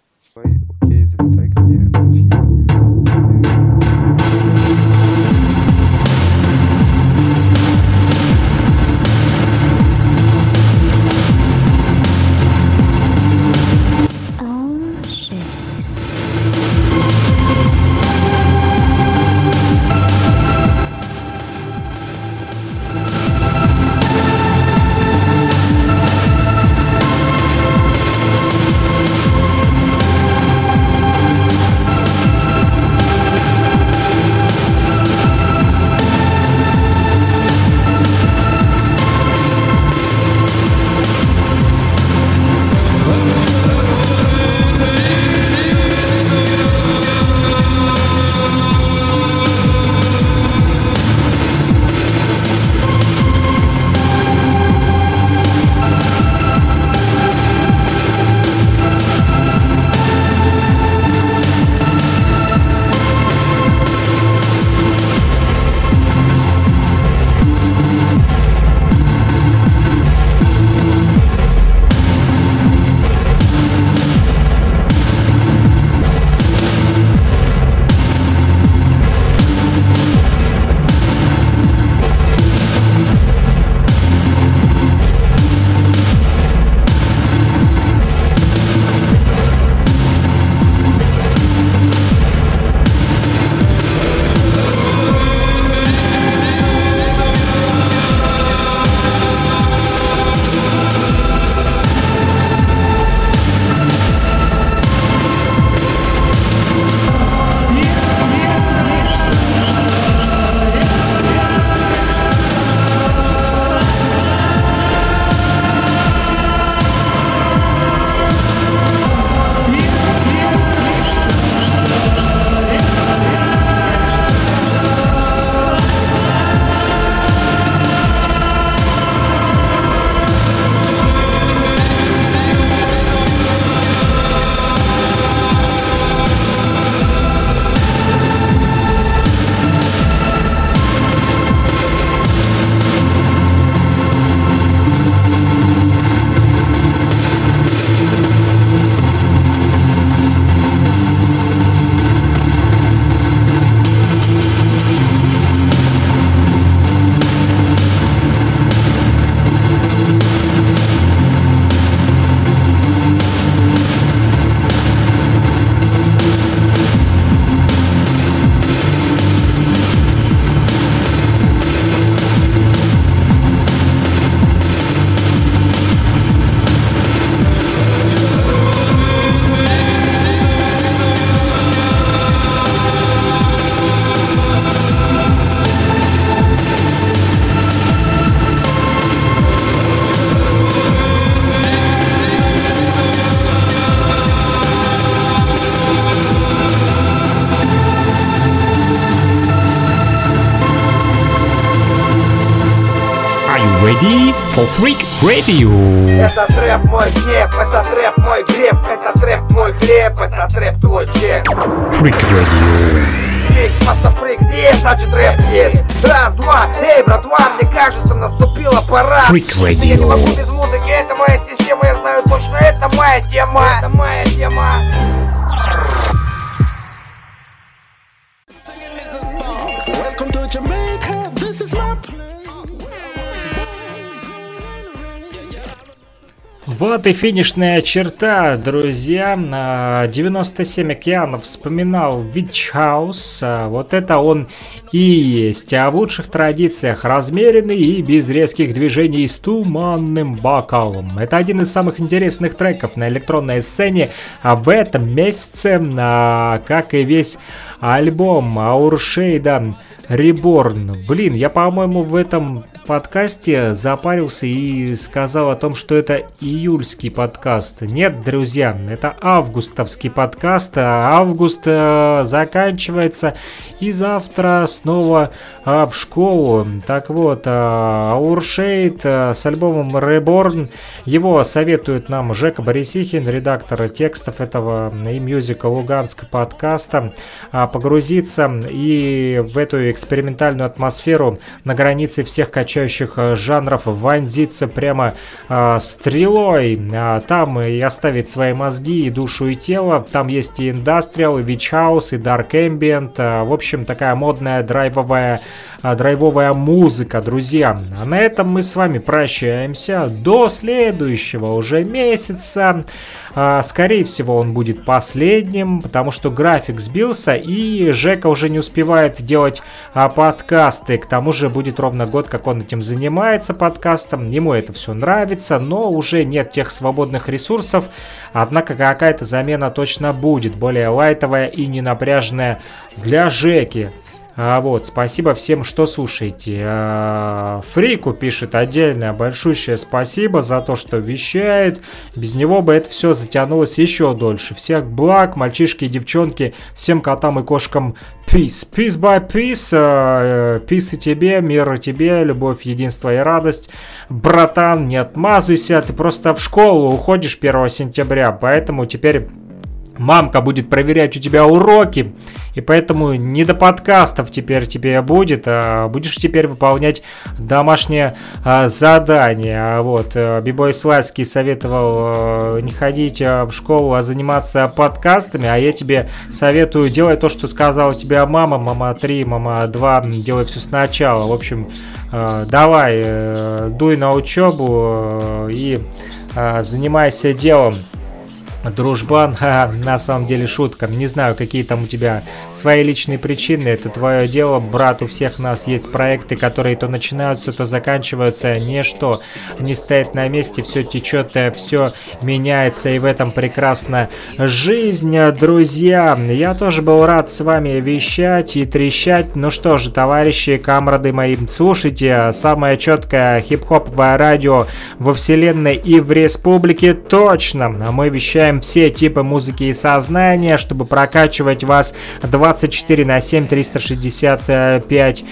Ready for Freak Radio? Это трэп мой гнев, это трэп мой грев, это трэп мой хлеб, это трэп твой чек. Freak Radio. Mix Masta Freak здесь, значит рэп есть. Раз, два, эй, братва, мне кажется, наступила пора. Freak Но Я не Radio. могу без музыки, это моя система, я знаю точно, это моя тема. Это моя тема. Welcome to Jamaica. This is my place. Вот и финишная черта, друзья. А, 97 океанов вспоминал Witch House. А, Вот это он и есть. А в лучших традициях размеренный и без резких движений с туманным бокалом. Это один из самых интересных треков на электронной сцене а в этом месяце, а, как и весь альбом Ауршейда Reborn. Блин, я, по-моему, в этом подкасте запарился и сказал о том, что это июльский подкаст. Нет, друзья, это августовский подкаст. А Август э, заканчивается, и завтра снова э, в школу. Так вот, э, Ауршейд э, с альбомом Reborn. Его советует нам Жека Борисихин, редактор текстов этого и мюзика Луганска подкаста. А, Погрузиться и в эту экспериментальную атмосферу на границе всех качающих э, жанров, вонзиться прямо э, стрелой, а там и оставить свои мозги, и душу, и тело. Там есть и индастриал, и вич хаус, и dark ambient. э, в общем, такая модная драйвовая, э, драйвовая музыка, друзья. А на этом мы с вами прощаемся до следующего уже месяца. А, Скорее всего, он будет последним, потому что график сбился, и Жека уже не успевает делать а, подкасты. К тому же будет ровно год, как он этим занимается подкастом. Ему это все нравится, но уже нет тех свободных ресурсов. Однако какая-то замена точно будет, более лайтовая и ненапряжная для Жеки. А, вот, спасибо всем, что слушаете. А, Фрику пишет отдельное большущее спасибо за то, что вещает. Без него бы это все затянулось еще дольше. Всех благ, мальчишки и девчонки, всем котам и кошкам peace. Peace by peace. А, Peace и тебе, мир и тебе, любовь, единство и радость. Братан, не отмазывайся, ты просто в школу уходишь 1 сентября, поэтому теперь мамка будет проверять у тебя уроки, и поэтому не до подкастов теперь тебе будет, а будешь теперь выполнять домашнее а, задание. А Вот, э, Бибой Слайский советовал э, не ходить э, в школу, а заниматься подкастами, а я тебе советую делать то, что сказала тебе мама, мама 3, мама 2, делай все сначала. В общем, э, давай, э, дуй на учебу э, и э, занимайся делом. Дружбан, ха, на самом деле шутка. Не знаю, какие там у тебя свои личные причины. Это твое дело, брат. У всех нас есть проекты, которые то начинаются, то заканчиваются. Ничто не стоит на месте, все течет, все меняется. И в этом прекрасна жизнь, друзья. Я тоже был рад с вами вещать и трещать. Ну что же, товарищи, камрады мои, слушайте самое четкое хип-хоповое радио во вселенной и в республике точно. Мы вещаем все типы музыки и сознания, чтобы прокачивать вас 24 на 7, 365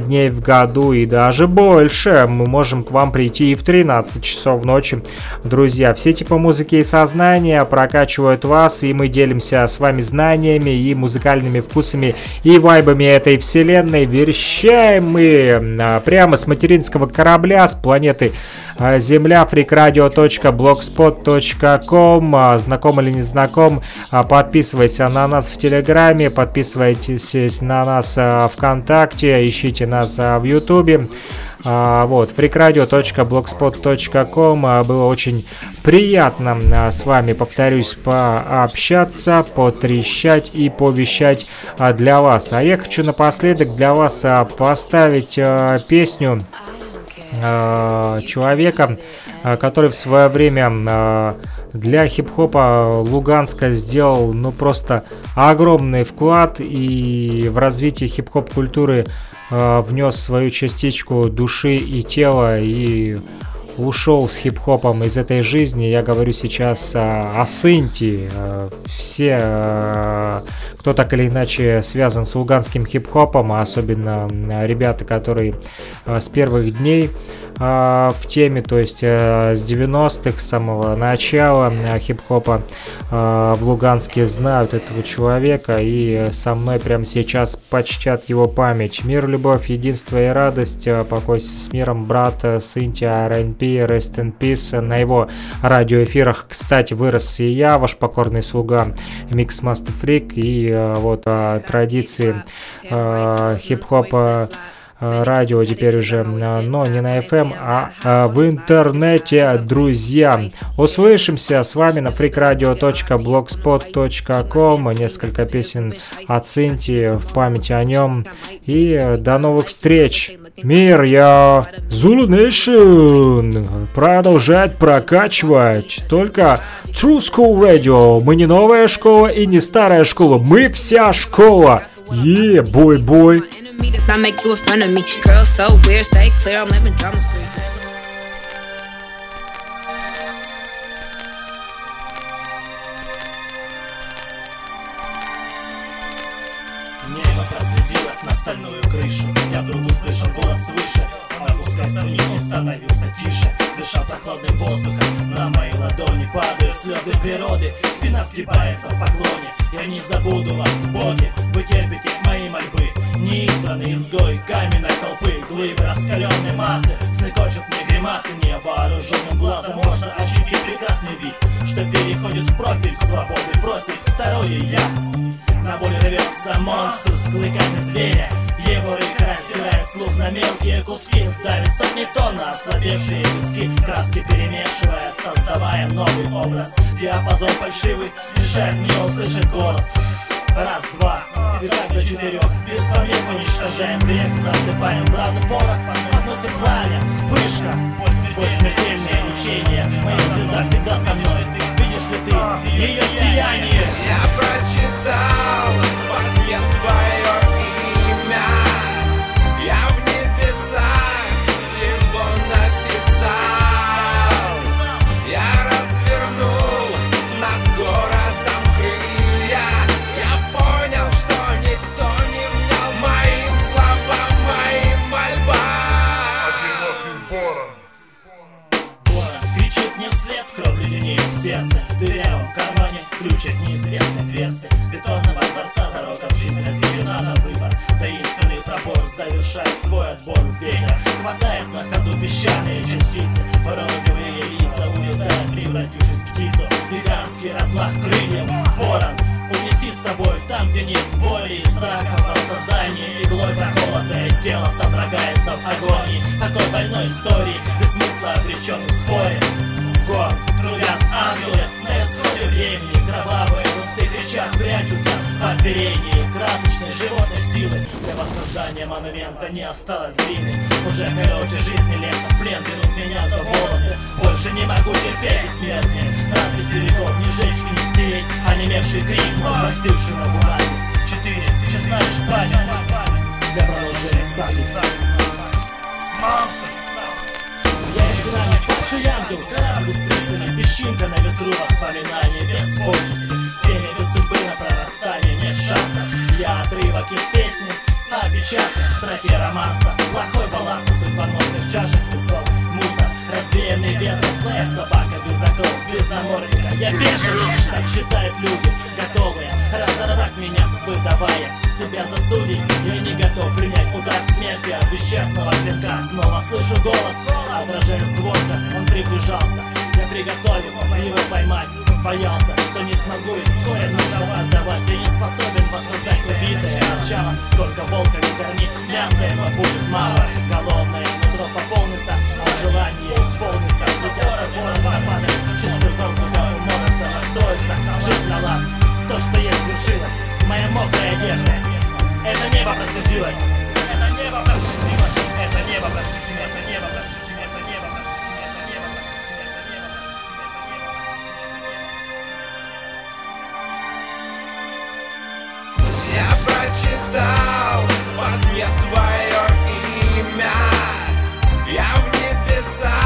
дней в году и даже больше. Мы можем к вам прийти и в 13 часов ночи. Друзья, все типы музыки и сознания прокачивают вас, и мы делимся с вами знаниями и музыкальными вкусами и вайбами этой вселенной. Верещаем мы а, прямо с материнского корабля, с планеты Земля, freakradio.blogspot.com А, Знаком или не знаком, а, подписывайся на нас в Телеграме, подписывайтесь на нас а, ВКонтакте, ищите нас а, в Ютубе. А, Вот, freakradio.blogspot.com А, Было очень приятно а, с вами, повторюсь, пообщаться, потрещать и повещать а, для вас. А я хочу напоследок для вас а, поставить а, песню э, человека, э, который в свое время э, для хип-хопа Луганска сделал ну просто огромный вклад и в развитие хип-хоп культуры внес свою частичку души и тела и ушел с хип-хопом из этой жизни. Я говорю сейчас о, о Синти. Э, Все, э, кто так или иначе связан с луганским хип-хопом, а особенно ребята, которые э, с первых дней э, в теме, то есть э, с 90-х, с самого начала э, хип-хопа э, в Луганске знают этого человека и со мной прямо сейчас почтят его память. Мир, любовь, единство и радость. Э, Покойся с миром, брат э, Синтия РНП, Rest in Peace. На его радиоэфирах, кстати, вырос и я, ваш покорный слуга, Микс Master Freak, и э, вот э, традиции э, хип-хопа э, радио теперь уже, э, но не на FM, а э, в интернете, друзья. Услышимся с вами на freakradio.blogspot.com. Несколько песен от Цинти в памяти о нем. И э, до новых встреч. Мир, я Zulu Nation. Продолжать прокачивать. Только True School Radio. Мы не новая школа и не старая школа. Мы вся школа. Е, бой-бой me, does not make на стальную крышу. Я вдруг услышал голос свыше. Опускался вниз, он становился тише. Дыша прохладным воздухом. Капают слезы природы, спина сгибается в поклоне. Я не забуду вас, боги, вы терпите мои мольбы. Неизданный изгой каменной толпы. Глыбы раскаленной массы. Слекочут мне гримасы. Невооруженным глазом можно ощутить прекрасный вид Что переходит в профиль свободы. Бросит второе я На волю рвется монстр с клыками зверя. Евры растирает слух на мелкие куски. Давится не то на ослабевшие виски. Краски перемешивая, создавая новый образ. Диапазон фальшивый, мешает мне услышать голос. Раз, два, и так до четырех. Без помех уничтожаем грех. Засыпаем правду порох, относим пламя. Вспышка, боль смертельное учение Моя звезда всегда со мной. Видишь ли ты ее сияние? Я прочитал ответ твоей себя сосудей Я не готов принять удар смерти от бесчестного клинка. Снова слышу голос, а возражаю с воздух, он приближался. Я приготовился его поймать Боялся, что не смогу. И вскоре начал отдавать Я не способен воссоздать убитое начало Только волка не корми, мяса ему будет мало. Голова подал в твое имя. Я в небесах.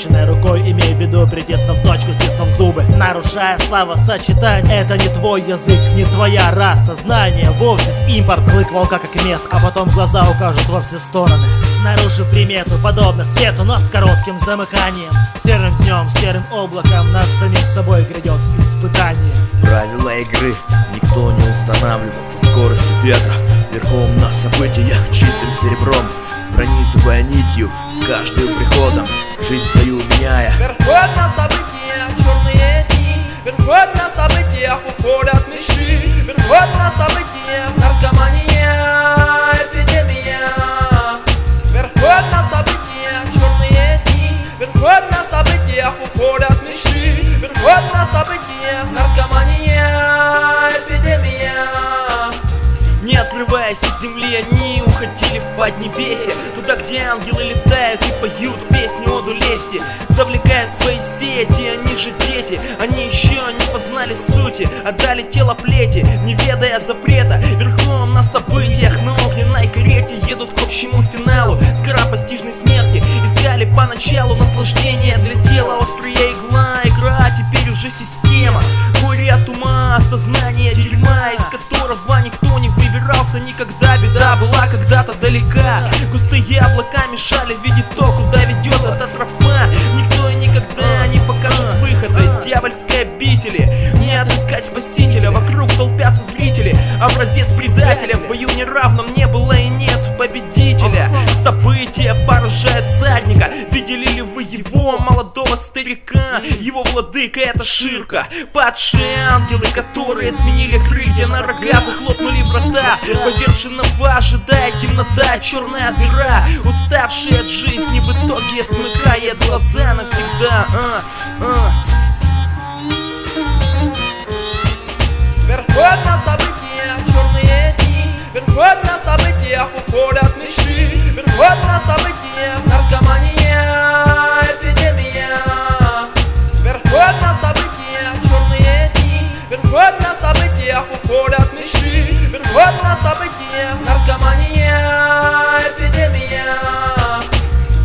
Сморщенной рукой Имея в виду притеснув точку, стиснув зубы. Нарушая слава сочетание Это не твой язык, не твоя раса. Знание вовсе с импорт, клык волка как мет А потом глаза укажут во все стороны. Нарушив примету, подобно свету, но с коротким замыканием. Серым днем, серым облаком над самим собой грядет испытание. Правила игры никто не устанавливал со скоростью ветра. Верхом на событиях чистым серебром Пронизывая нитью с каждым приходом. Жизнь свою меняя. Верхот на события, черные дни. Верхот на событиях уходят мечты. Верхот на событиях, наркомания, эпидемия. Верхот на событиях, черные дни. Верхот на событиях уходят мечты. Верхот на событиях, наркомания, эпидемия. Не отрываясь от земли, они уходили в поднебесье Туда, где ангелы летают и поют песню оду лести Завлекая в свои сети, они же дети. Они еще не познали сути, отдали тело плети Не ведая запрета, верхом на событиях На огненной карете едут к общему финалу. Скоропостижной смерти Искали поначалу наслаждение для тела. Острая игла, игра, теперь уже система от ума, осознание дерьма Из которого никто не выбирался никогда Беда была когда-то далека. Густые облака мешали видеть то, куда ведет эта тропа. Никто и никогда не покажет выхода из дьявольской обители. Не отыскать спасителя, вокруг толпятся зрители. Образец предателя в бою неравном не было и победителя События поражая всадника Видели ли вы его, молодого старика? Его владыка это Ширка. Падшие ангелы, которые сменили крылья на рога Захлопнули врата. Поверженного ожидает темнота, черная дыра. Уставшие от жизни в итоге смыкает глаза навсегда. А, а. Событиях, черные дни Верхот на событиях уходят мечты. Верхот на событиях, наркомания, эпидемия. Верхот на событиях, черные дни. Верхот на событиях уходят мечты. Верхот на событиях, наркомания, эпидемия.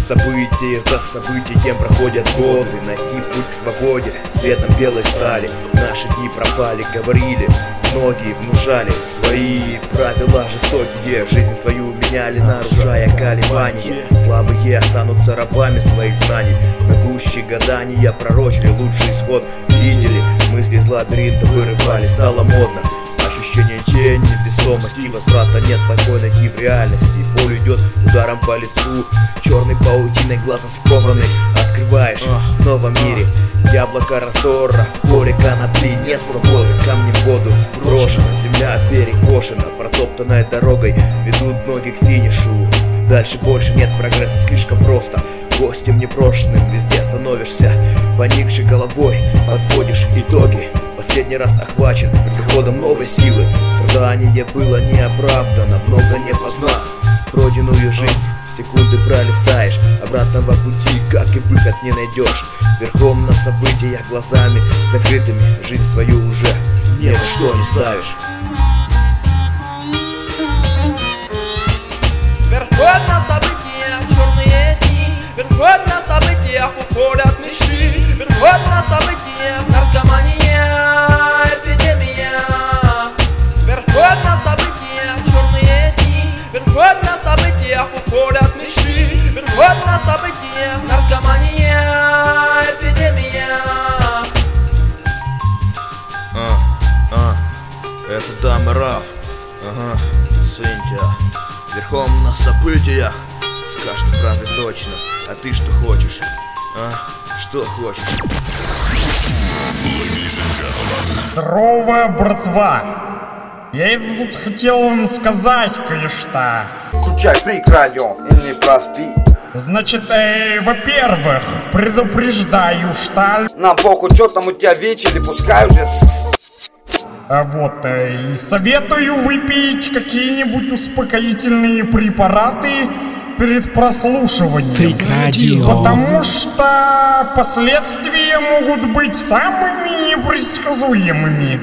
События за событием проходят годы. Найти путь к свободе. Светом белой стали. Наши дни пропали, говорили Многие внушали свои правила жестокие. Жизнь свою меняли, нарушая колебания. Слабые останутся рабами своих знаний. На гуще гадания пророчили лучший исход. Видели, мысли из лабиринта вырывали Стало модно. Ощущение тени, весомости Возврата нет, покой найти в реальности. Боль идет ударом по лицу. Черной паутиной глаза скованы Открываешь в новом мире. Яблоко раздора поле конопли нет свободы. Камни в воду брошено Земля перекошена. Протоптанной дорогой Ведут ноги к финишу. Дальше больше нет прогресса Слишком просто. Гостем непрошенным везде становишься. Поникшей головой подводишь итоги. Последний раз охвачен приходом новой силы. Страдание было неоправдано, много не познав. Пройденную жизнь секунды пролистаешь Обратного пути, как и выход, не найдешь. Верхом на событиях глазами закрытыми Жизнь свою уже ни во что не ставишь. Верхот на событиях, черные дни Верхот на событиях уходят мечты Верхот на событиях, наркомания, эпидемия. Верхот на событиях, черные дни Верхот уходят мечты Верхот на событиях, наркомания, эпидемия А, а, это дама Раф Ага, Синтия Верхом на событиях Скажешь правда точно А ты что хочешь? А, что хочешь? Здорово, братва! Я и тут хотел вам сказать кое-что. Включай фрик радио и не проспи. Значит, э, во-первых, предупреждаю, что... Нам похуй, что там у тебя вечер, пускай уже А вот, э, и советую выпить какие-нибудь успокоительные препараты перед прослушиванием. Фрик радио. Потому что последствия могут быть самыми непредсказуемыми.